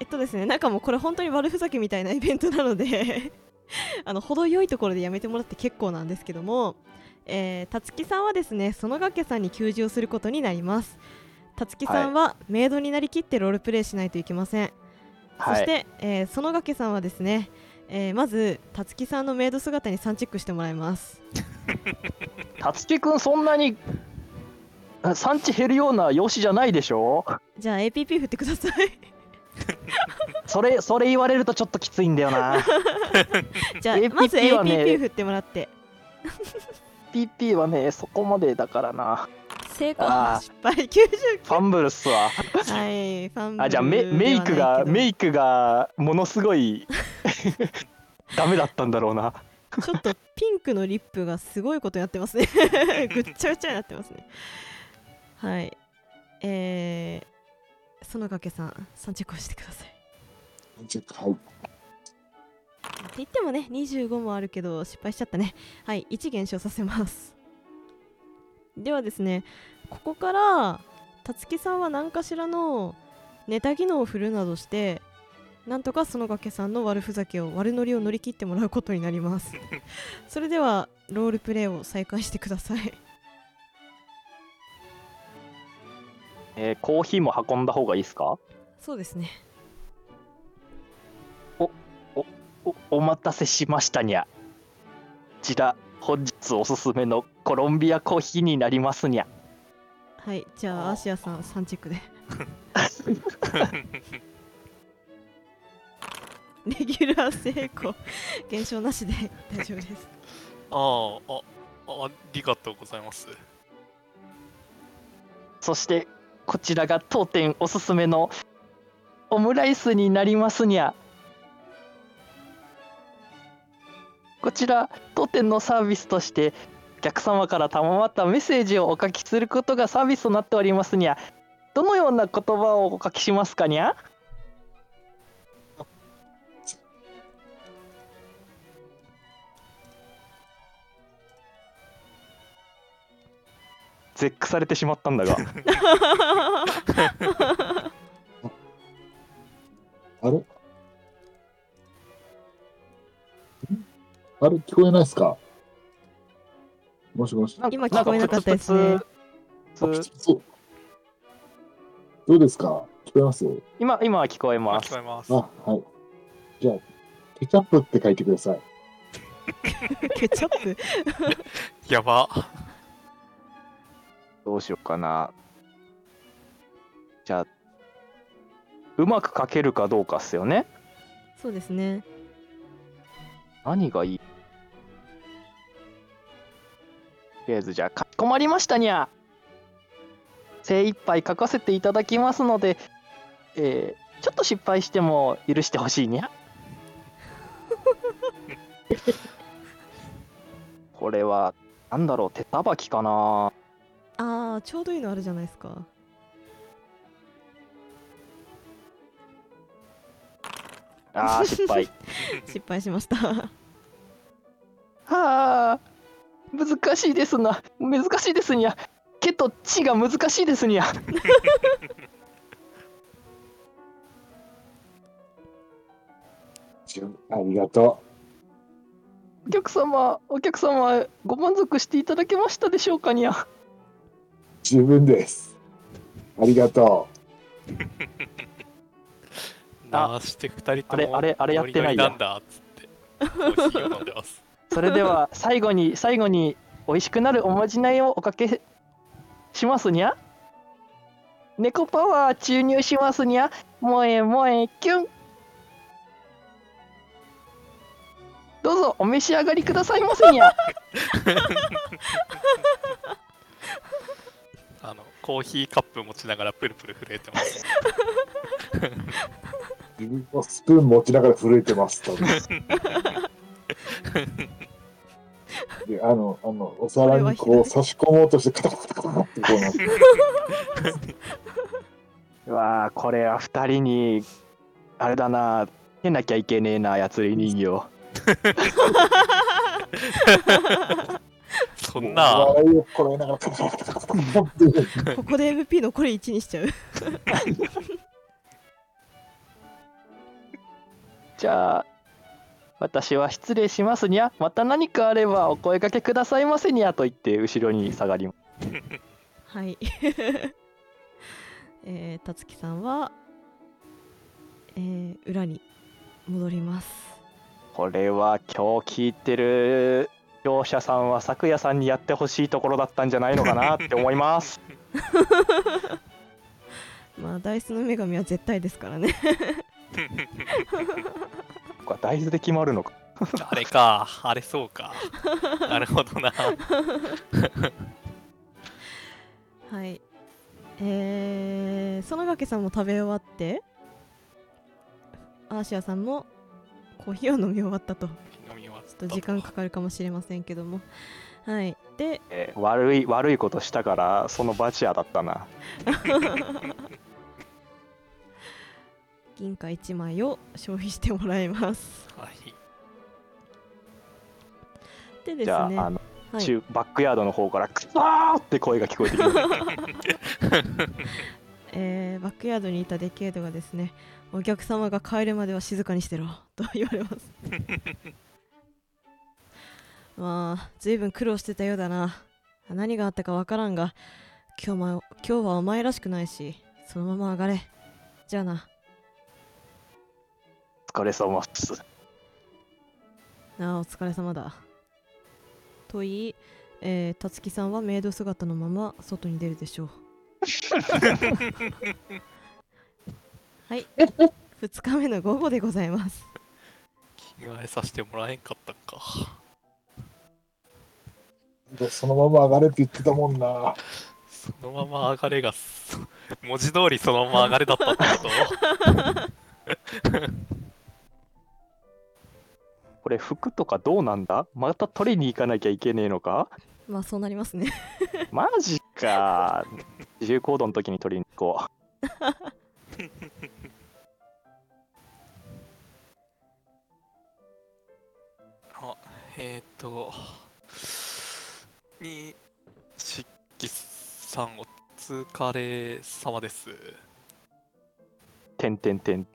えっとですね、なんかもうこれ本当に悪ふざけみたいなイベントなので あの程よいところでやめてもらって結構なんですけども、えー、たつきさんはですね、園掛さんに給仕をすることになります。たつきさんはメイドになりきってロールプレイしないといけません。そして、えー、園掛さんはですね、えーまずたつきさんのメイド姿に3チェックしてもらいます。たつきくんそんなにあ産地減るような容姿じゃないでしょ？じゃあ APP 振ってください。それそれ言われるとちょっときついんだよな。じゃあ APP まず APP 振ってもらって。PP はねそこまでだからな。成功失敗90ファンブルっすわ。はい、ファンブルあじゃあメメイクがメイイクがものすごい ダメだったんだろうなちょっとピンクのリップがすごいことやってますね。ぐっちゃぐちゃになってますね。はい。えー、園掛さん3チェックをしてください。チェック、はい。って言ってもね25もあるけど失敗しちゃったね。はい1減少させます。ではですねここからたつきさんは何かしらのネタ技能を振るなどしてなんとか園掛さんの悪ふざけを悪ノリを乗り切ってもらうことになります。それではロールプレイを再開してください。えーコーヒーも運んだ方がいいですか？そうですね。おお待たせしましたにゃ。こちら本日おすすめのコロンビアコーヒーになりますにゃ。はいじゃあアーシアさん3チェックで レギュラー成功。減少なしで。大丈夫です。あーああありがとうございます。そしてこちらが当店おすすめのオムライスになりますにゃ。こちら当店のサービスとしてお客様から賜ったメッセージをお書きすることがサービスとなっておりますにゃ。どのような言葉をお書きしますかにゃ？絶句されてしまったんだが。あれ？んあれ？聞こえないですか？もしもし。今聞こえなかったですね。どうですか？聞こえます？今今は聞こえあます。聞こえます。あ、はい。じゃあ、ケチャップって書いてください。ケチャップ？やばどうしようかな。じゃあうまく書けるかどうかっすよね。そうですね。何がいい？とりあえずじゃあかしこまりましたにゃ。精一杯書かせていただきますので、えーちょっと失敗しても許してほしいにゃ。これはなんだろう手さばきかなあーちょうどいいのあるじゃないですか。あー失敗。失敗しました。はあ難しいですな。難しいですにゃけとちが難しいですにゃありがとお客様お客様ご満足していただけましたでしょうかにゃ。う。十分です。ありがとあなあして二人ともあれあれあれやってないなんだっつってそれでは最後に最後に美味しくなるおまじないをおかけしますにゃ。猫パワー注入しますにゃ。萌え萌えキュン。どうぞお召し上がりくださいませにゃ コーヒーカップ持ちながらプルプル震えてます自分のスプーン持ちながら震えてます。で、あの、あの、お皿にこう差し込もうとして、カタカタカタカタってこうなって。うわあこれは二人にあれだなつけなきゃいけねえなやつり人形 そんな。笑いをこらえながら、ここで MP のこれ1にしちゃうじゃあ私は失礼しますにゃまた何かあればお声掛けくださいませにゃと言って後ろに下がりますはいえー、たつきさんは、えー、裏に戻りますこれは今日聞いてる視聴者さんは咲夜さんにやってほしいところだったんじゃないのかなって思います。まあダイスの女神は絶対ですからね。これ大豆で決まるのか。あれか。あれそうか。なるほどな。はい。えー、園掛さんも食べ終わってアーシアさんもコーヒーを飲み終わったとと時間かかるかもしれませんけども。はい。でえー悪い悪いことしたからそのバチアだったな。銀貨1枚を消費してもらいます。はい。でですじゃあ,、ねあのはい。中バックヤードの方からクソーって声が聞こえてきますえーバックヤードにいたデケードがですねお客様が帰るまでは静かにしてろと言われますまあ随分苦労してたようだな。何があったかわからんが今日も今日はお前らしくないしそのまま上がれ。じゃあな。お疲れ様です。ああお疲れ様だ。と言い、えー、たつきさんはメイド姿のまま外に出るでしょう。はい。2日目の午後でございます。着替えさせてもらえんかったんかそのまま上がれって言ってたもんな。そのまま上がれがそ 文字通りそのまま上がれだったってこと？これ服とかどうなんだ？また取りに行かなきゃいけねえのか？まあそうなりますね。マジか。自由行動の時に取りに行こあ疲れ様です。うてんてんてん。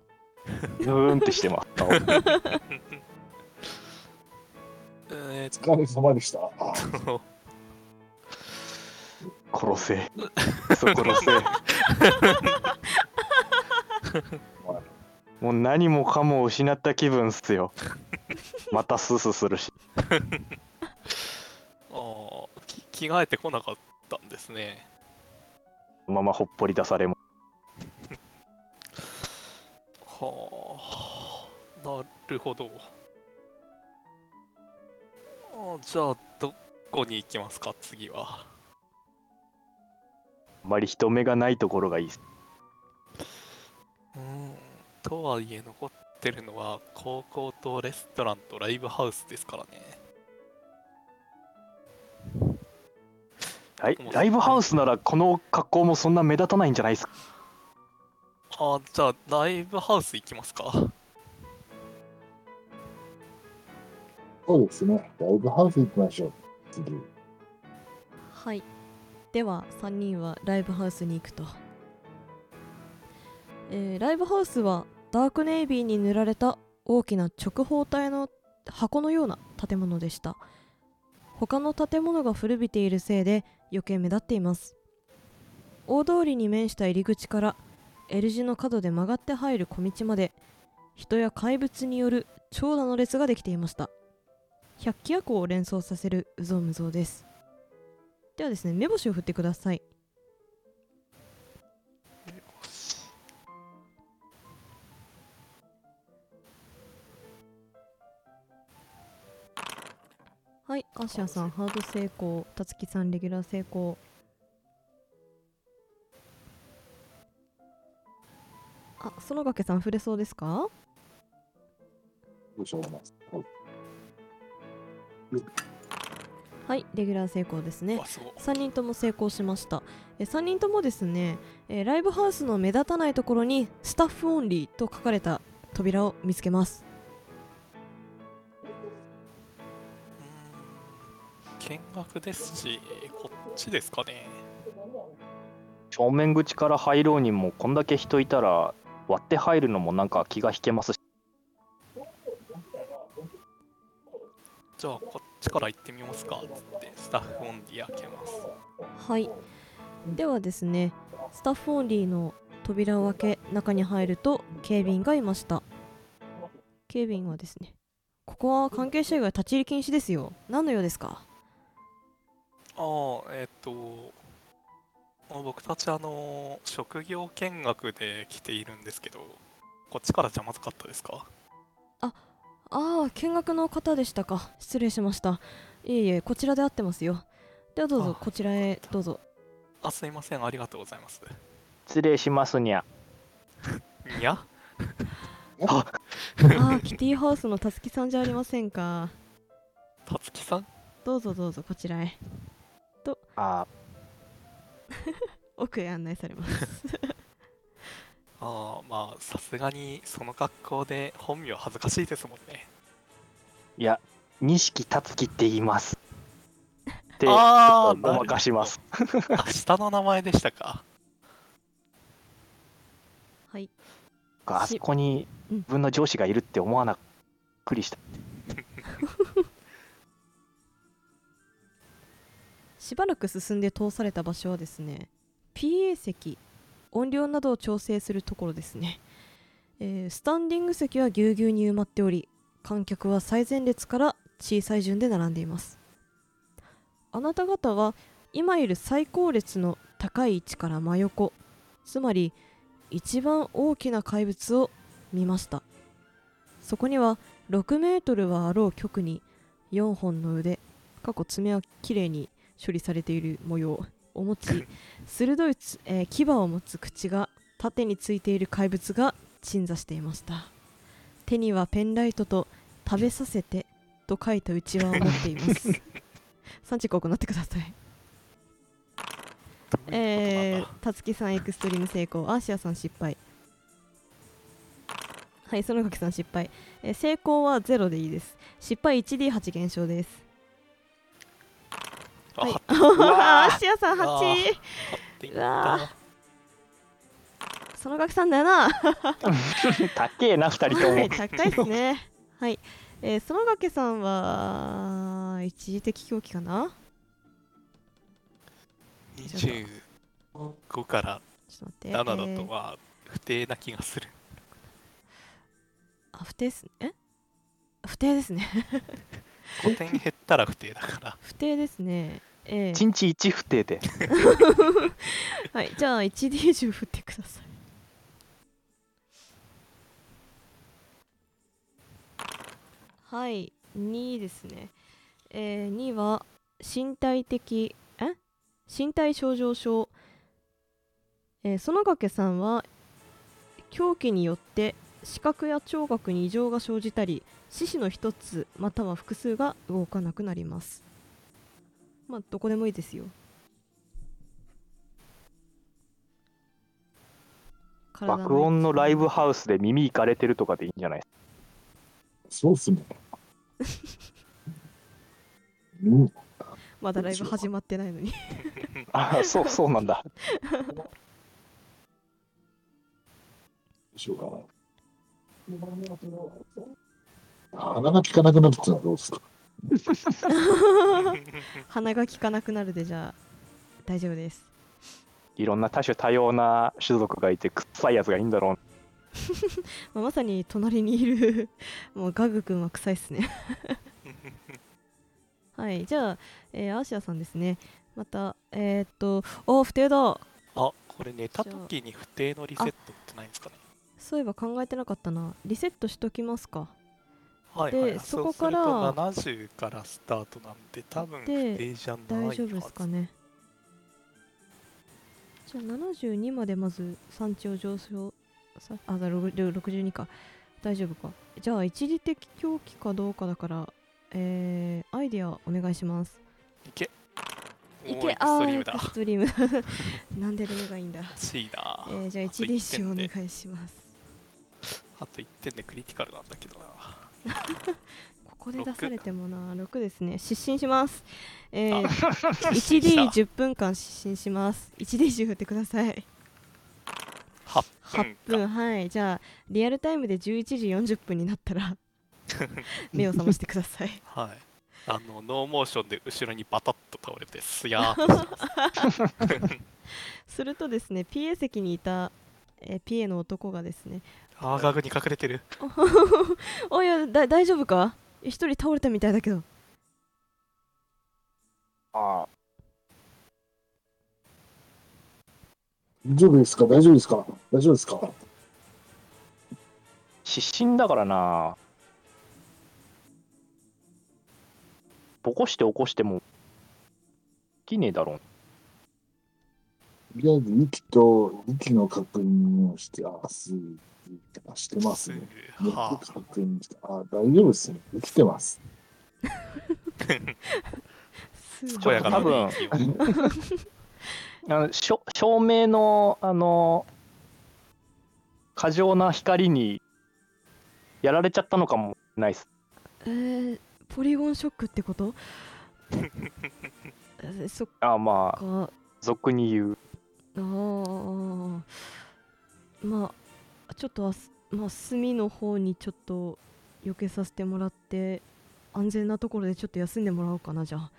うーんってしてますえお疲れ様でした。殺せ。ク ソ殺せ。もう何もかも失った気分っすよ。またスースーするし。あーき着替えてこなかったんですねままほっぽり出されも。はあなるほど。あじゃあどこに行きますか次は。あまり人目がないところがいい。うん。とはいえ残ってるのは高校とレストランとライブハウスですからねライライブハウスならこの格好もそんな目立たないんじゃないですか？あじゃあライブハウス行きますか？そうですね。ライブハウス行きましょう。次。はい。では3人はライブハウスに行くと、えーライブハウスはダークネイビーに塗られた大きな直方体の箱のような建物でした。他の建物が古びているせいで余計目立っています。大通りに面した入り口から L 字の角で曲がって入る小道まで人や怪物による長蛇の列ができていました。百鬼夜行を連想させるうぞうむぞうです。ではですね目星を振ってください。はいアーシアさんハード成功たつきさんレギュラー成功。あ園掛さん触れそうですか？どうしようもないです。はい。はいレギュラー成功ですね。わすごい。3人とも成功しました。え3人ともですね、えーライブハウスの目立たないところにスタッフオンリーと書かれた扉を見つけます見学ですしこっちですかね。正面口から入ろうにもこんだけ人いたら割って入るのもなんか気が引けますし。じゃあこっちから行ってみますかつってスタッフオンリー開けます。はい。ではですねスタッフオンリーの扉を開け中に入ると警備員がいました。警備員はですねここは関係者以外立ち入り禁止ですよ。何の用ですか？ああえっ、とあ僕たちあの職業見学で来ているんですけどこっちからじゃまずかったですか？ああ見学の方でしたか。失礼しました。いえいえこちらで合ってますよ。ではどうぞあこちらへどうぞ。あすいませんありがとうございます。失礼しますにゃ。にゃ？ああキティハウスのたつきさんじゃありませんか。たつきさん？どうぞどうぞこちらへあ。奥へ案内されます。ああまあさすがにその格好で本名恥ずかしいですもんね。いや錦達樹って言います。ってあーごまかします。あ下の名前でしたか？はい。あそこにうん。自分の上司がいるって思わなくりしたしばらく進んで通された場所はですね PA 席音量などを調整するところですね、えースタンディング席はぎゅうぎゅうに埋まっており観客は最前列から小さい順で並んでいます。あなた方は今いる最高列の高い位置から真横つまり一番大きな怪物を見ました。そこには6メートルはあろう局に4本の腕過去爪はきれいに処理されている模様を持ち鋭いつ、えー牙を持つ口が縦についている怪物が鎮座していました。手にはペンライトと「食べさせて」と書いたうちわを持っています。産地行ってください。えー、たつきさんエクストリーム成功。アーシアさん失敗。はいそのかけさん失敗、えー成功は0でいいです。失敗 1D8 減少ですはいあ はアーシアさんうわー8っていっうわたそのかけさん7 高えな二人ともはい、高いですね。はい。えー、そのがけさんは、一時的狂気かな？25からちょっと待って。7だえーとは不定な気がするあ、不定っすね。え？不定ですね。5点減ったら不定だから不定ですね。え一日一不定でー、はい。じゃあ、1D10 振ってください。はい。2ですね。えー、2は、身体的、え？身体症状症。えー、園掛さんは、狂気によって視覚や聴覚に異常が生じたり、四肢の一つまたは複数が動かなくなります。まあ、どこでもいいですよ。体爆音のライブハウスで耳いかれてるとかでいいんじゃないそうっすね。うん、まだライブ始まってないのに。かあそうそうなんだどうしようかな。鼻が効かなくなるってのはどうですか？鼻が効かなくなるでじゃあ大丈夫です。いろんな多種多様な種族がいて臭いやつがいいんだろう まあ、まさに隣にいる もうガグ君は臭いっすね。はい、じゃあ、えーアーシアさんですね。また、えー、っと、お不定だ。あこれ寝た時に不定のリセットってないんですかねそういえば考えてなかったな。リセットしときますか。はいではい、そこからそうすると70からスタートなんで多分不で定じゃない大丈夫ですかね。じゃあ72までまず産地を上昇さあだろ62か。大丈夫か。じゃあ一時的狂気かどうかだからえー、アイデアお願いします。いけ。いけ。あートリームだ。エクストリーム なんでルメがいいんだ。欲しいな、えー、じゃああと1ディッシュお願いしますあと1点でクリティカルなんだけどな。ここで出されてもな6ですね。失神します。えー、あ 1D10 分間失神します。1D10 振ってください。8 8分か分。はい。じゃあリアルタイムで11時40分になったら 目を覚ましてください。はい。あのノーモーションで後ろにバタッと倒れてすやす。するとですね PA 席にいた、えー PA の男がですねあーガグに隠れてる。おいやだ大丈夫か？一人倒れたみたいだけど。あ。あ大丈夫ですか？大丈夫ですか？大丈夫ですか？失神だからな。ぼこして起こしても。できねえだろ。うとりあえず息と息の確認をして、あ、すしてますね。よはく確認して、あ、大丈夫ですね。生きてます。す健やかな多分あのしょ照明のあの過剰な光にやられちゃったのかもないっす。えー、ポリゴンショックってこと？え そっああまあか俗に言う。あーまあちょっとあす、まあ、隅の方にちょっと避けさせてもらって安全なところでちょっと休んでもらおうかなじゃあ。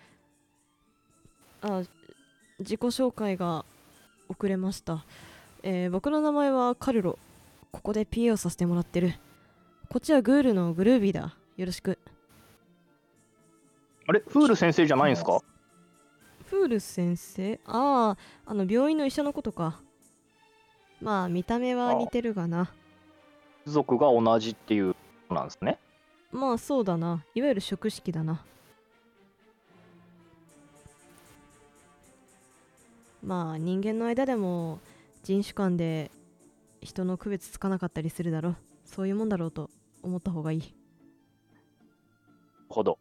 あ自己紹介が遅れました、えー僕の名前はカルロ。ここで PA をさせてもらってる。こっちはグールのグルービーだ。よろしく。あれ？フール先生じゃないんですか？フール先生？あああの病院の医者のことかまあ見た目は似てるがな。種族が同じっていうことなんですね。まあそうだな。いわゆる食式だな。まあ人間の間でも人種間で人の区別つかなかったりするだろう。そういうもんだろうと思った方がいい。ほど。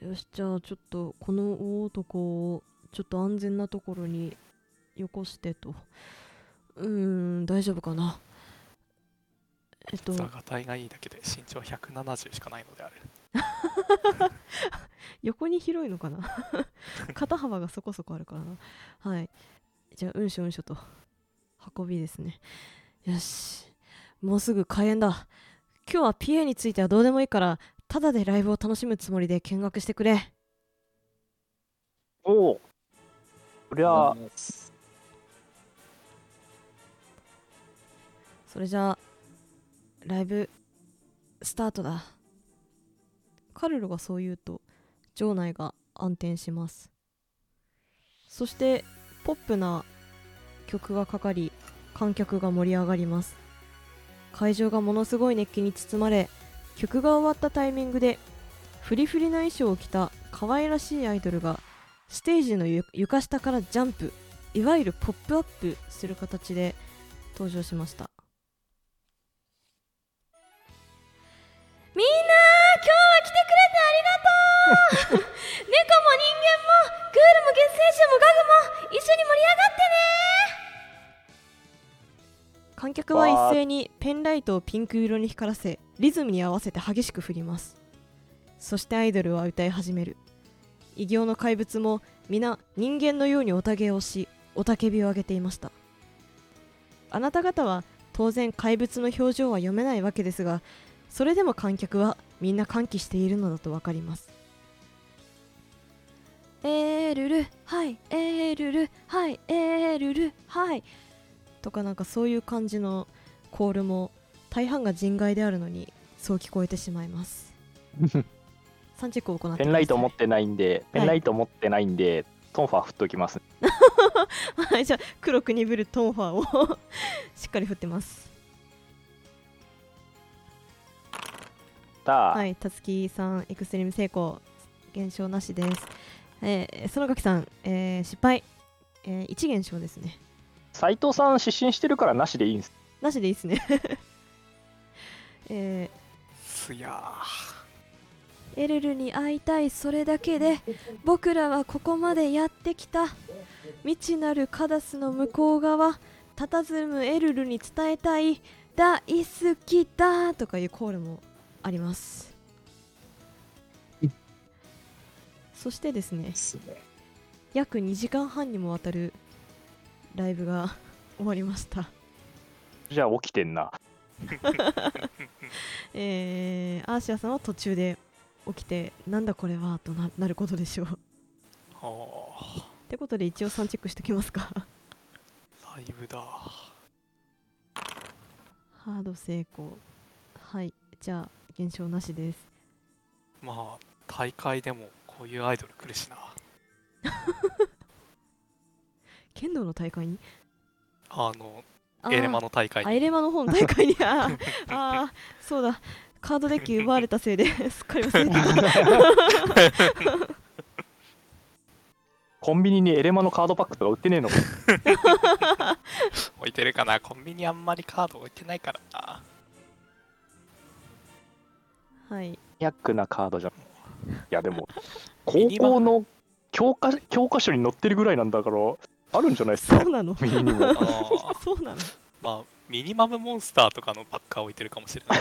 よしじゃあちょっとこの大男をちょっと安全なところによこしてと。うーん大丈夫かな。えっと。座が体がいいだけで身長170しかないのである 横に広いのかな？肩幅がそこそこあるからな。はい。じゃあうんしょうんしょと。運びですね。よし。もうすぐ開演だ。今日は PA についてはどうでもいいからただでライブを楽しむつもりで見学してくれ。おおそりゃそれじゃあライブスタートだ。カルロがそう言うと場内が暗転します。そしてポップな曲がかかり観客が盛り上がります。会場がものすごい熱気に包まれ曲が終わったタイミングでフリフリな衣装を着た可愛らしいアイドルがステージの床下からジャンプいわゆるポップアップする形で登場しました。みんな今日は来てくれてありがとう。猫も人間もグールも月星人もガグも一緒に盛り上がってね。観客は一斉にペンライトをピンク色に光らせリズムに合わせて激しく振ります。そしてアイドルは歌い始める。異形の怪物も皆人間のようにおたげをし雄たけびを上げていました。あなた方は当然怪物の表情は読めないわけですがそれでも観客はみんな歓喜しているのだとわかります。えールルはいえールルはいえールルはい。とかなんかそういう感じのコールも大半が人外であるのにそう聞こえてしまいます。3チェックを行ってペンライト持ってないんで、ペンライト持ってないんで、トンファー振っときます。はい、じゃあ黒く鈍るトンファーを しっかり振ってます。た、はい、たつきさん、エクストリーム成功、減少なしです。えー、園垣さん、えー失敗、えー、1減少ですね。斉藤さん失神してるからなしでいいんですなしでいいですね。えすやーエルルに会いたい、それだけで、僕らはここまでやってきた。未知なるカダスの向こう側、佇むエルルに伝えたい、大好きだとかいうコールもあります。そしてですね。約2時間半にもわたるライブが 終わりました。じゃあ起きてんな えー、アーシアさんは途中で起きて、なんだこれはとななることでしょう。っーあてことで一応3チェックしておきますか。ーライブだハード成功。はい、じゃあ減少なしです。まあ大会でもこういうアイドル来るしな。剣道の大会に？あのエレマの大会に。あエレマの方の大会に？あーあーそうだ。カードデッキ奪われたせいで すっかり忘れてた。コンビニにエレマのカードパックとか売ってねえのか？置いてるかな。コンビニあんまりカード置いてないからなはい。ヤックなカードじゃん。いやでも高校の教科教科書に載ってるぐらいなんだからあるんじゃないですか？そうなの？ミニにもあー。そうなの？まあミニマムモンスターとかのバッカー置いてるかもしれない。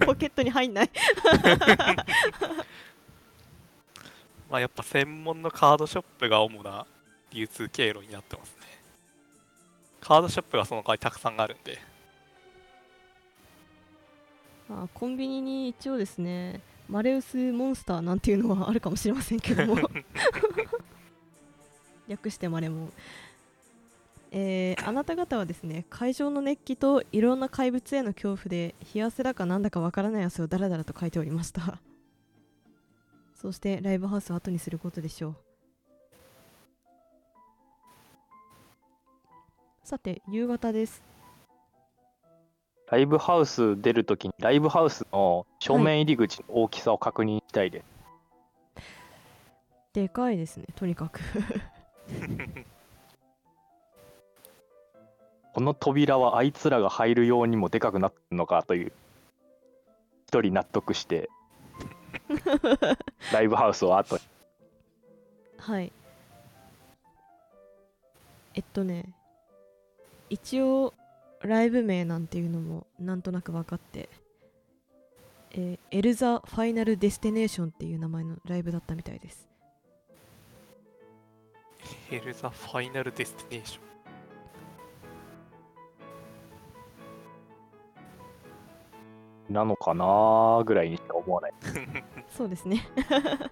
ポケットに入んない。まあやっぱ専門のカードショップが主な流通経路になってますね。カードショップがその代わりたくさんあるんであコンビニに一応ですねマレウスモンスターなんていうのはあるかもしれませんけども。略してマレモン。えーあなた方はですね会場の熱気といろんな怪物への恐怖で冷や汗だかなんだかわからない汗をダラダラと書いておりました。そしてライブハウスを後にすることでしょう。さて夕方ですライブハウス出るときにライブハウスの正面入り口の大きさを確認したいです、でかいですねとにかく。この扉はあいつらが入るようにもでかくなってるのかという一人納得して ライブハウスを後に。はい。えっとね一応ライブ名なんていうのもなんとなく分かって。えーエルザ・ Final Destination っていう名前のライブだったみたいです。ヘルザ・ Final Destinationン。なのかなぐらいにしか思わない。そうですね。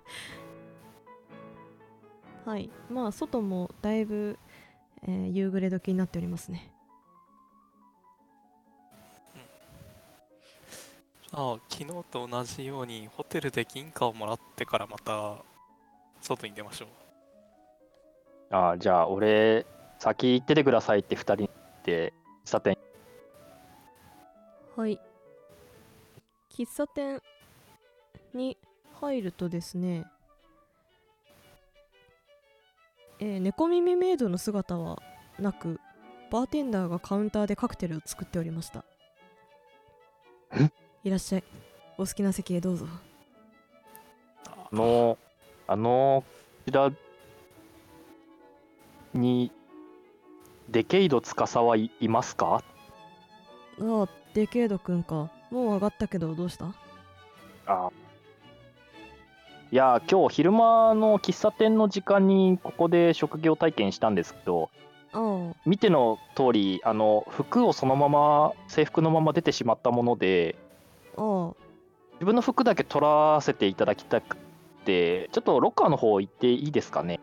はい。まあ外もだいぶ、えー夕暮れ時になっておりますねああ昨日と同じようにホテルで銀貨をもらってからまた外に出ましょう。ああじゃあ俺先行っててくださいって2人に言って喫茶店。はい。喫茶店に入るとですねえー猫耳メイドの姿はなくバーテンダーがカウンターでカクテルを作っておりましたいらっしゃい。お好きな席へどうぞ。ああのあのこちらにデケイド司はいいますか？ああデケードくんか。もう上がったけどどうした？あいや今日昼間の喫茶店の時間にここで職業体験したんですけどあ。見ての通りあの服をそのまま制服のまま出てしまったもので自分の服だけ取らせていただきたくてちょっとロッカーの方行っていいですかね？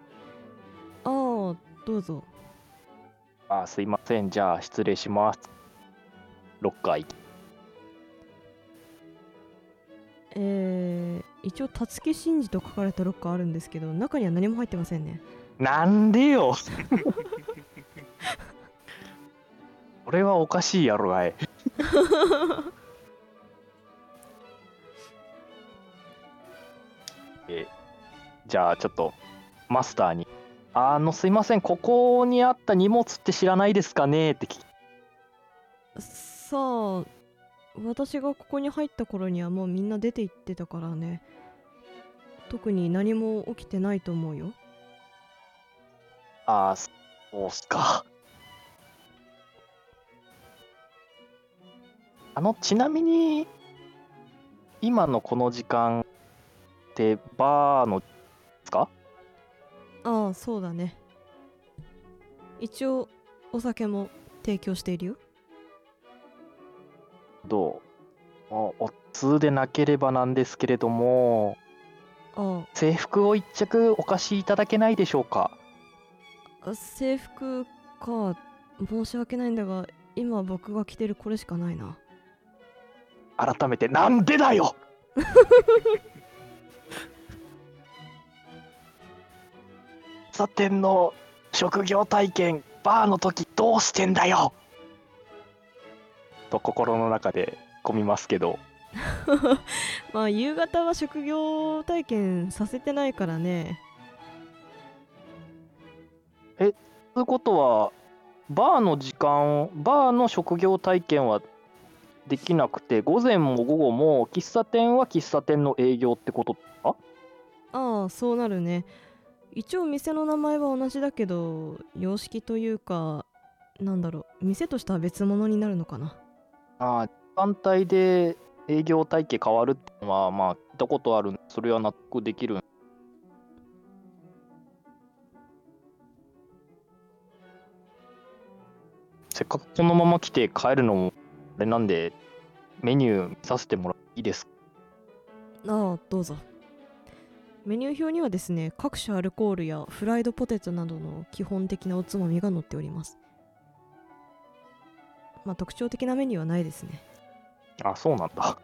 ああどうぞ。あすいません。じゃあ失礼します。ロッカー行き。えー、一応辰木真二と書かれたロッカーあるんですけど中には何も入ってませんね。なんでよ。これはおかしいやろがい じゃあちょっとマスターに「あのすいません。ここにあった荷物って知らないですかね?」って聞き。さあ私がここに入った頃にはもうみんな出て行ってたからね。特に何も起きてないと思うよ。ああそうっすか。あのちなみに今のこの時間ってバーのああそうだね。一応お酒も提供しているよ。どう？おお通でなければなんですけれども。あ。制服を一着お貸しいただけないでしょうか？あ制服か。申し訳ないんだが今僕が着てるこれしかないな。改めてなんでだよ 茶店の職業体験バーの時どうしてんだよ？と心の中で込みますけど。まあ夕方は職業体験させてないからね。ということはバーの時間バーの職業体験はできなくて午前も午後も喫茶店は喫茶店の営業ってことか？ああそうなるね一応店の名前は同じだけど様式というかなんだろう店としては別物になるのかな。ああ時間帯で営業体系変わるってのはまあ聞いたことあるそれは納得できるせっかくこのまま来て帰るのもあれなんでメニュー見させてもらっていいですか？ああどうぞメニュー表にはですね各種アルコールやフライドポテトなどの基本的なおつまみが載っております。まあ特徴的なメニューはないですね。あそうなんだ。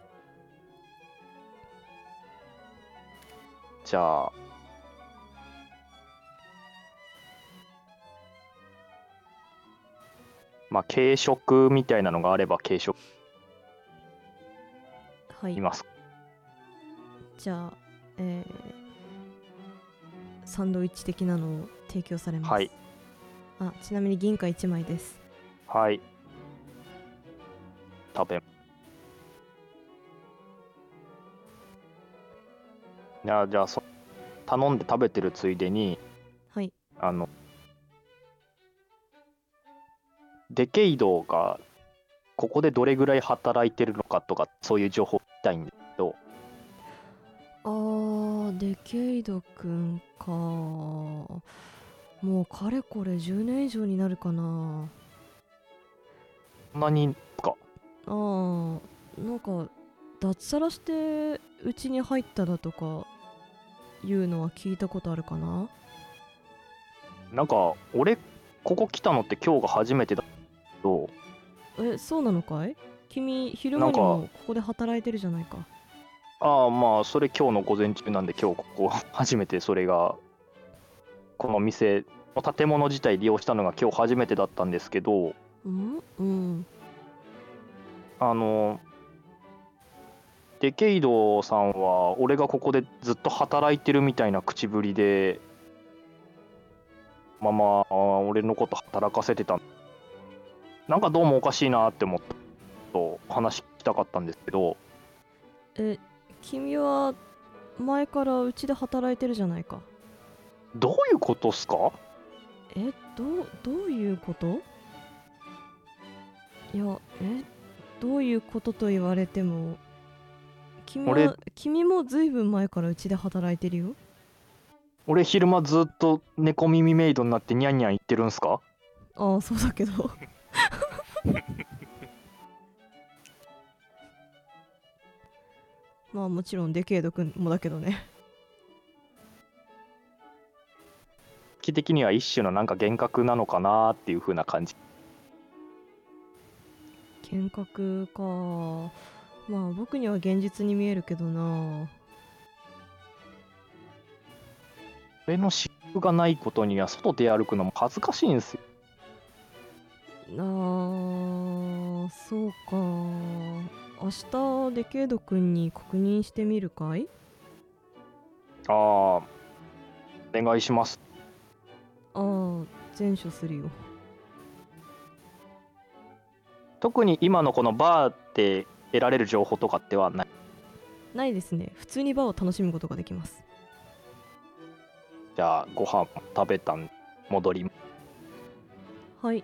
じゃあ。まあ軽食みたいなのがあれば軽食。はい。います。じゃあえー、サンドイッチ的なのを提供されます。はい。あちなみに銀貨1枚です。はい。食べいやじゃあそ頼んで食べてるついでにはい。あのデケイドがここでどれぐらい働いてるのかとかそういう情報聞きたいんですけど。あーデケイドくんか。もうかれこれ10年以上になるかな。そんなにか。あーなんか脱サラしてうちに入っただとかいうのは聞いたことあるかな。なんか俺ここ来たのって今日が初めてだけど。えそうなのかい？君昼間にもここで働いてるじゃないかああまあそれ今日の午前中なんで今日ここ初めてそれがこの店の建物自体利用したのが今日初めてだったんですけどうんうん。あのデケイドさんは俺がここでずっと働いてるみたいな口ぶりでまあまあ俺のこと働かせてた。なんかどうもおかしいなって思ったと話聞きたかったんですけど。え君は前からうちで働いてるじゃないか。どういうことっすか？えどうどういうこと？いやえどういうことと言われても君俺は君もずいぶん前からうちで働いてるよ。俺昼間ずっと猫耳メイドになってニャンニャン言ってるんすか？ああそうだけど まあもちろんデケード君もだけどね。気的には一種のなんか幻覚なのかなっていう風な感じ。幻覚か。まあ僕には現実に見えるけどな。俺の私服がないことには外出歩くのも恥ずかしいんですよ。あーそうか明日デケード君に確認してみるかい？ああ、お願いします。ああ全処するよ特に今のこのバーで得られる情報とかってはない？ないですね普通にバーを楽しむことができますじゃあ、ご飯食べたん戻り。はい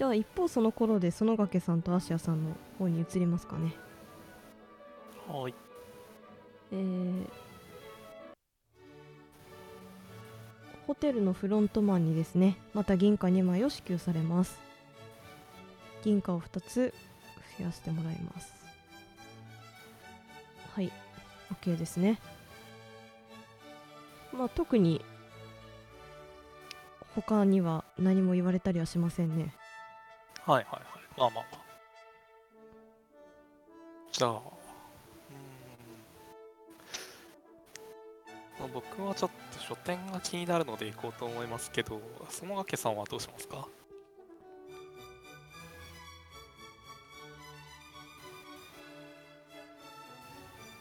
じゃあ一方その頃で園掛さんとアシアさんの方に移りますかね。はい。えーホテルのフロントマンにですねまた銀貨2枚を支給されます。銀貨を2つ増やしてもらいます。はい。OK ですね。まあ特に他には何も言われたりはしませんねはいはいはい。まあまあまあ。じゃあ、うーん。まあ僕はちょっと書店が気になるので行こうと思いますけど、園掛さんはどうしますか？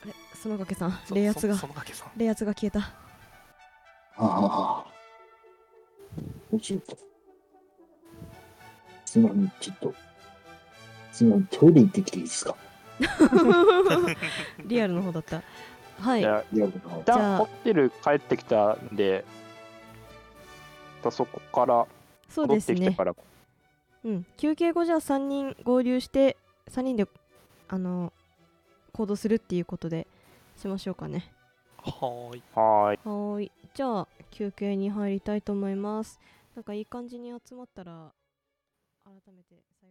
あれ園掛さんそ冷圧がそ園掛さん。冷圧が消えたああ。もちろん。すみません、ちょっと。すみません、トイレ行ってきていいですか？リアルの方だった。はい。じゃあ、いや、一じゃあ旦ホテル帰ってきたんで、またそこから戻っそうですねてきてから、うん、休憩後じゃあ3人合流して3人であの行動するっていうことでしましょうかね。はーい。はーい。はーい。じゃあ休憩に入りたいと思います。なんかいい感じに集まったら改めて再